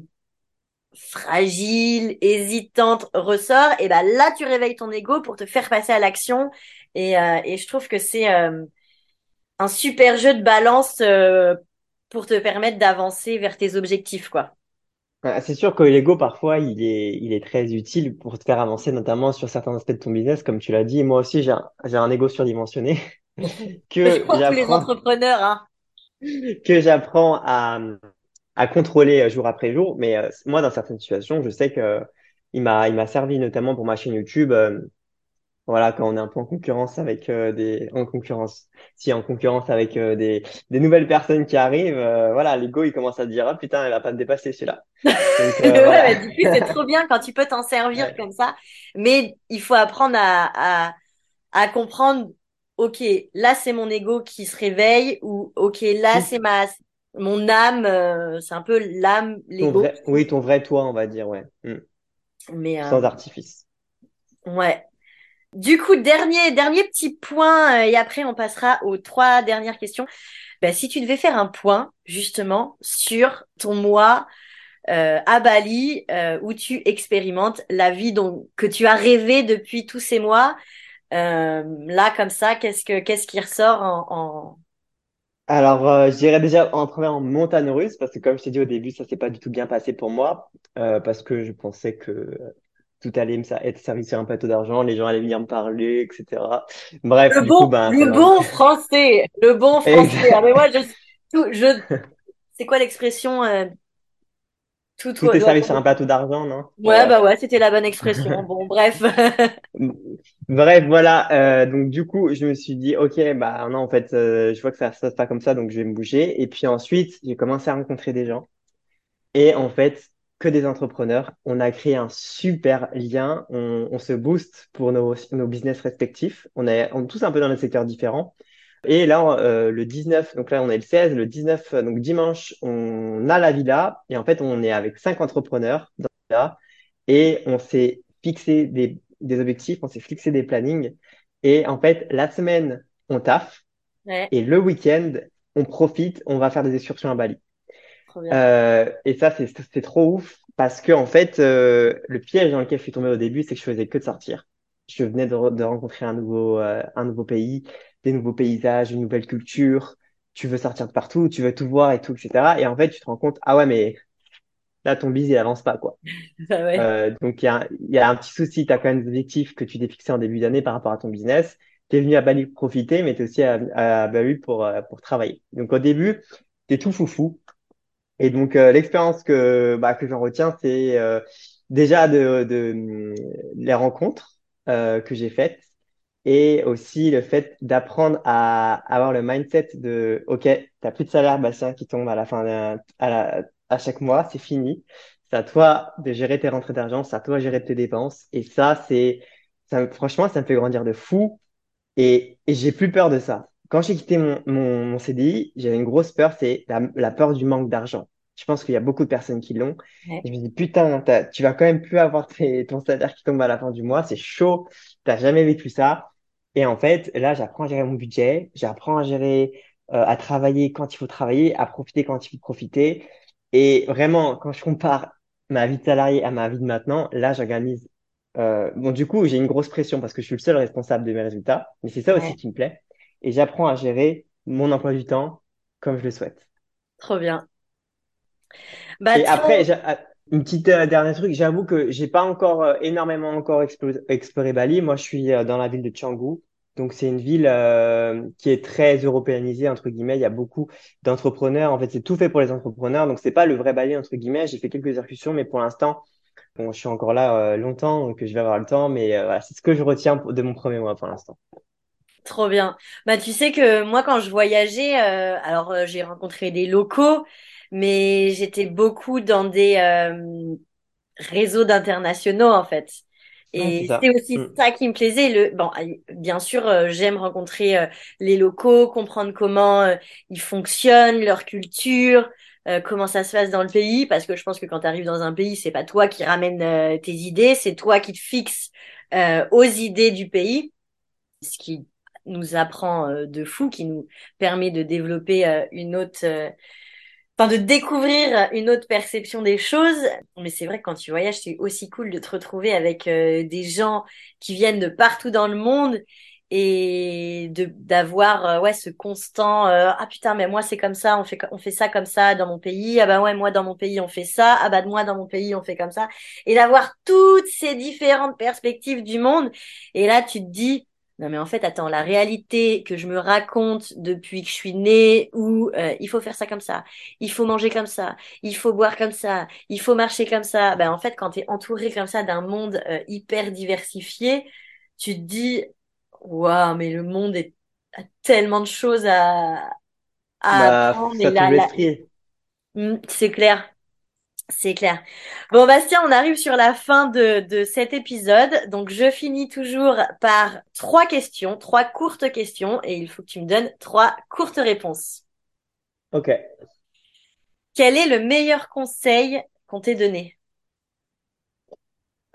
fragile, hésitante ressort, et ben là, tu réveilles ton ego pour te faire passer à l'action. Et, euh, je trouve que c'est euh, un super jeu de balance pour te permettre d'avancer vers tes objectifs, quoi. C'est sûr que l'ego, parfois, il est, il est très utile pour te faire avancer, notamment sur certains aspects de ton business, comme tu l'as dit. Moi aussi, j'ai un, j'ai un ego surdimensionné que j'apprends, tous les entrepreneurs, hein. que j'apprends à, à contrôler jour après jour. Mais euh, moi, dans certaines situations, je sais que il m'a, il m'a servi notamment pour ma chaîne YouTube. Euh, voilà, quand on est un peu en concurrence avec euh, des, en concurrence, si en concurrence avec euh, des, des nouvelles personnes qui arrivent, euh, voilà, l'ego il commence à dire ah putain, elle va pas te dépasser celui-là. ouais, du coup c'est trop bien quand tu peux t'en servir comme ça, mais il faut apprendre à, à, à comprendre, ok, là c'est mon ego qui se réveille ou ok là c'est ma mon âme, c'est un peu l'âme, l'ego. Oui, ton vrai toi, on va dire, ouais. Hmm. Mais sans artifice. Ouais. Du coup, dernier, dernier petit point, euh, et après on passera aux trois dernières questions. Ben, si tu devais faire un point, justement, sur ton mois euh, à Bali, euh, où tu expérimentes la vie que tu as rêvé depuis tous ces mois, là, comme ça, qu'est-ce que qui ressort en, en... Alors, je dirais déjà en première en montagne russe, parce que comme je t'ai dit au début, ça s'est pas du tout bien passé pour moi, parce que je pensais que tout allait me être servi sur un plateau d'argent, les gens allaient venir me parler, etc. Bref, le du bon, coup, ben, le bon français, le bon français. Ah, mais moi, je, tout, je, c'est quoi l'expression euh, Tout, tout est servi sur un plateau d'argent, non? Ouais, bah ouais, c'était la bonne expression. bon, bref. bref, voilà. Euh, donc du coup, je me suis dit, ok, bah non, en fait, euh, je vois que ça se passe pas comme ça, donc je vais me bouger. Et puis ensuite, j'ai commencé à rencontrer des gens. Et en fait, que des entrepreneurs. On a créé un super lien. On, se booste pour nos, nos, business respectifs. On est, on tous un peu dans des secteurs différents. Et là, euh, le 19, donc là, on est le 16, le 19, donc dimanche, on a la villa. Et en fait, on est avec cinq entrepreneurs dans la villa. Et on s'est fixé des, des objectifs, on s'est fixé des plannings. Et en fait, la semaine, on taffe. Et le week-end, on profite, on va faire des excursions à Bali. Euh, et ça, c'est trop ouf parce que en fait, euh, le piège dans lequel je suis tombé au début, c'est que je faisais que de sortir. Je venais de, de rencontrer un nouveau, euh, un nouveau pays, des nouveaux paysages, une nouvelle culture. Tu veux sortir de partout, tu veux tout voir et tout, etc. Et en fait, tu te rends compte, ah ouais, mais là, ton business, il avance pas, quoi. Ah ouais. Euh, donc, il y a, y a un petit souci. Tu as quand même des objectifs que tu t'es fixé en début d'année par rapport à ton business. Tu es venu à Bali pour profiter, mais tu es aussi à, à Bali pour, euh, pour travailler. Donc, au début, tu es tout foufou. Et donc, euh, l'expérience que, bah, que j'en retiens, c'est euh, déjà de, de, les rencontres euh, que j'ai faites et aussi le fait d'apprendre à avoir le mindset de, OK, t'as plus de salaire, Bastien, qui tombe à la fin, à, la, à chaque mois, c'est fini. C'est à toi de gérer tes rentrées d'argent, c'est à toi de gérer tes dépenses. Et ça, c'est, ça, franchement, ça me fait grandir de fou. Et, et j'ai plus peur de ça. Quand j'ai quitté mon, mon, mon CDI, j'avais une grosse peur, c'est la peur du manque d'argent. Je pense qu'il y a beaucoup de personnes qui l'ont. Je me dis, putain, tu vas quand même plus avoir ton salaire qui tombe à la fin du mois. C'est chaud. T'as jamais vécu ça. Et en fait, là, j'apprends à gérer mon budget. J'apprends à gérer, euh, à travailler quand il faut travailler, à profiter quand il faut profiter. Et vraiment, quand je compare ma vie de salarié à ma vie de maintenant, là, j'organise. Euh, bon, du coup, j'ai une grosse pression parce que je suis le seul responsable de mes résultats. Mais c'est ça aussi qui me plaît. Et j'apprends à gérer mon emploi du temps comme je le souhaite. Trop bien. Bah, et après, ah, une petite euh, dernière truc, j'avoue que j'ai pas encore euh, énormément encore exploré, Bali. Moi, je suis euh, dans la ville de Canggu. Donc, c'est une ville qui est très européanisée, entre guillemets. Il y a beaucoup d'entrepreneurs. En fait, c'est tout fait pour les entrepreneurs. Donc, c'est pas le vrai Bali, entre guillemets. J'ai fait quelques excursions, mais pour l'instant, bon, je suis encore là longtemps, donc je vais avoir le temps. Mais voilà, c'est ce que je retiens de mon premier mois pour l'instant. Trop bien. Bah, tu sais que moi, quand je voyageais, alors j'ai rencontré des locaux, mais j'étais beaucoup dans des euh, réseaux d'internationaux en fait. Et c'est aussi mm. ça qui me plaisait. Le, bon, bien sûr, euh, j'aime rencontrer euh, les locaux, comprendre comment euh, ils fonctionnent, leur culture, comment ça se passe dans le pays, parce que je pense que quand tu arrives dans un pays, c'est pas toi qui ramène tes idées, c'est toi qui te fixes aux idées du pays, ce qui nous apprend de fou, qui nous permet de développer une autre de découvrir une autre perception des choses. Mais c'est vrai que quand tu voyages, c'est aussi cool de te retrouver avec euh, des gens qui viennent de partout dans le monde et de d'avoir euh, ouais ce constant euh, ah putain mais moi c'est comme ça on fait on fait ça comme ça dans mon pays. Ah bah ouais moi dans mon pays on fait ça. Ah bah moi dans mon pays on fait comme ça. Et d'avoir toutes ces différentes perspectives du monde. Et là tu te dis non mais en fait, attends, la réalité que je me raconte depuis que je suis née, où euh, il faut faire ça comme ça, il faut manger comme ça, il faut boire comme ça, il faut marcher comme ça. Ben en fait, quand tu es entouré comme ça d'un monde euh, hyper diversifié, tu te dis, waouh, mais le monde est, a tellement de choses à, à bah, apprendre. Hmm, c'est clair. C'est clair. Bon, Bastien, on arrive sur la fin de, de cet épisode. Donc, je finis toujours par trois questions, trois courtes questions, et il faut que tu me donnes trois courtes réponses. Ok. Quel est le meilleur conseil qu'on t'ait donné?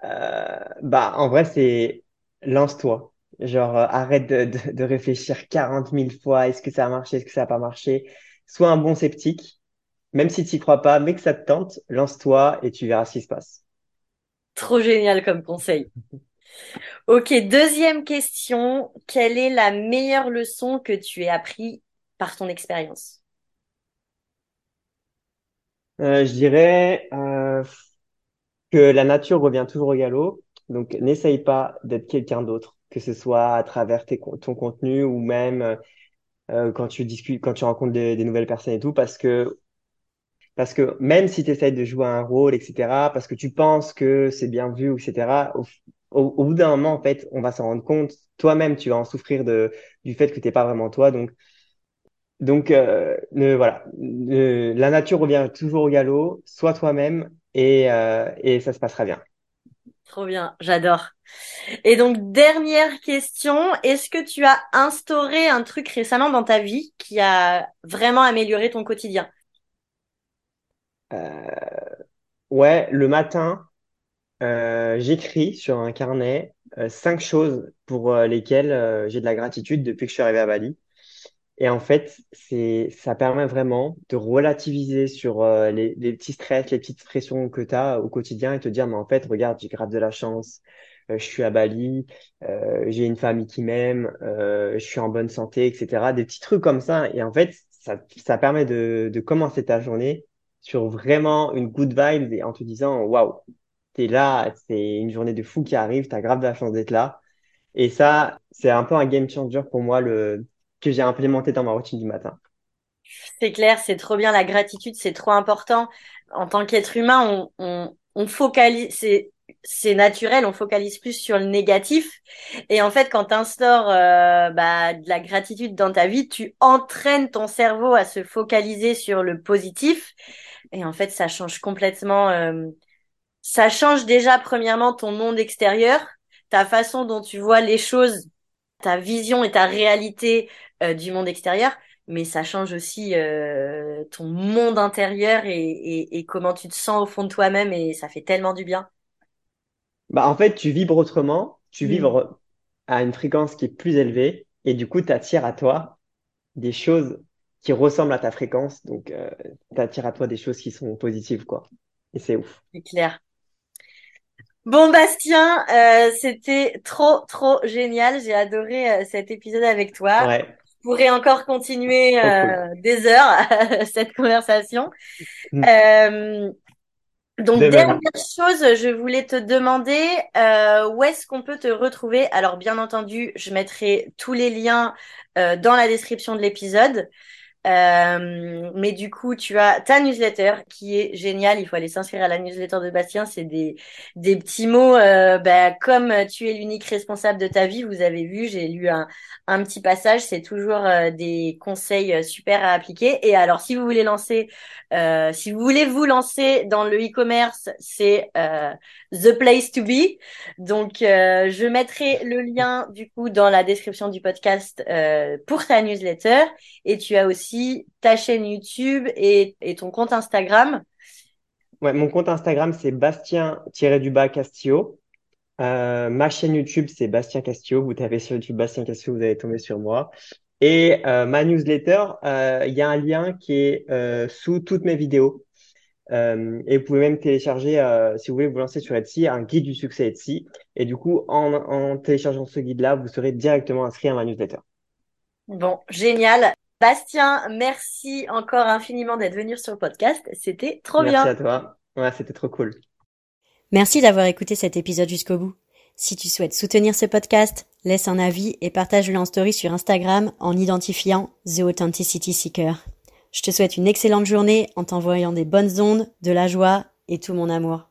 Euh, Bah, en vrai, c'est lance-toi. Genre, euh, arrête de, de, de, réfléchir 40 000 fois. Est-ce que ça a marché? Est-ce que ça n'a pas marché? Sois un bon sceptique même si tu n'y crois pas, mais que ça te tente, lance-toi et tu verras ce qui se passe. Trop génial comme conseil. Ok, deuxième question. Quelle est la meilleure leçon que tu aies appris par ton expérience? Euh, Je dirais euh, que la nature revient toujours au galop. Donc, n'essaye pas d'être quelqu'un d'autre, que ce soit à travers ton contenu ou même euh, quand tu discutes, quand tu rencontres des, nouvelles personnes et tout, parce que parce que même si tu essayes de jouer un rôle, etc., parce que tu penses que c'est bien vu, etc., au, au, bout d'un moment, en fait, on va s'en rendre compte. Toi-même, tu vas en souffrir de, du fait que t'es pas vraiment toi. Donc, donc euh, voilà, la nature revient toujours au galop. Sois toi-même et, euh, et ça se passera bien. Trop bien, j'adore. Et donc, dernière question, est-ce que tu as instauré un truc récemment dans ta vie qui a vraiment amélioré ton quotidien? Ouais, le matin, euh, j'écris sur un carnet euh, cinq choses pour euh, lesquelles euh, j'ai de la gratitude depuis que je suis arrivé à Bali. Et en fait, c'est, ça permet vraiment de relativiser sur les, les, petits stress, les petites pressions que tu as au quotidien et te dire, mais en fait, regarde, j'ai grave de la chance, je suis à Bali, j'ai une famille qui m'aime, je suis en bonne santé, etc. Des petits trucs comme ça. Et en fait, ça, ça permet de, de commencer ta journée sur vraiment une good vibe et en te disant waouh, t'es là, c'est une journée de fou qui arrive, t'as grave de la chance d'être là. Et ça, c'est un peu un game changer pour moi le que j'ai implémenté dans ma routine du matin. C'est clair, c'est trop bien la gratitude, c'est trop important. En tant qu'être humain, on, on, focalise, c'est c'est naturel, on focalise plus sur le négatif. Et en fait, quand tu instaures euh, bah, de la gratitude dans ta vie, tu entraînes ton cerveau à se focaliser sur le positif. Et en fait, ça change complètement. Euh, ça change déjà premièrement ton monde extérieur, ta façon dont tu vois les choses, ta vision et ta réalité euh, du monde extérieur. Mais ça change aussi euh, ton monde intérieur et, et, et, comment tu te sens au fond de toi-même et ça fait tellement du bien. Bah en fait, tu vibres autrement, tu mm. vibres à une fréquence qui est plus élevée et du coup, tu attires à toi des choses qui ressemblent à ta fréquence. Donc, euh, tu attires à toi des choses qui sont positives, quoi. Et c'est ouf. C'est clair. Bon Bastien, euh, c'était trop trop génial. J'ai adoré euh, cet épisode avec toi. Ouais. Je pourrais encore continuer euh, des heures cette conversation. Mm. Euh, donc dernière chose, je voulais te demander où est-ce qu'on peut te retrouver? Alors bien entendu, je mettrai tous les liens dans la description de l'épisode. Euh, mais du coup, tu as ta newsletter qui est géniale. Il faut aller s'inscrire à la newsletter de Bastien. C'est des, des petits mots. Euh, bah, comme tu es l'unique responsable de ta vie, vous avez vu, j'ai lu un, un petit passage. C'est toujours euh, des conseils super à appliquer. Et alors, si vous voulez lancer, si vous voulez vous lancer dans le e-commerce, c'est the place to be. Donc, je mettrai le lien du coup dans la description du podcast pour ta newsletter. Et tu as aussi ta chaîne YouTube et, ton compte Instagram. Ouais, mon compte Instagram, c'est Bastien-du-bas Castillo. Euh, ma chaîne YouTube, c'est Bastien Castillo. Vous tapez sur YouTube Bastien Castillo, vous allez tomber sur moi. Et euh, ma newsletter, euh, il y a un lien qui est sous toutes mes vidéos. et vous pouvez même télécharger, si vous voulez vous lancer sur Etsy, un guide du succès Etsy. Et du coup, en, en téléchargeant ce guide-là, vous serez directement inscrit à ma newsletter. Bon, génial. Bastien, merci encore infiniment d'être venu sur le podcast. C'était trop bien. Merci à toi. Ouais, c'était trop cool. Merci d'avoir écouté cet épisode jusqu'au bout. Si tu souhaites soutenir ce podcast, laisse un avis et partage-le en story sur Instagram en identifiant The Authenticity Seeker. Je te souhaite une excellente journée en t'envoyant des bonnes ondes, de la joie et tout mon amour.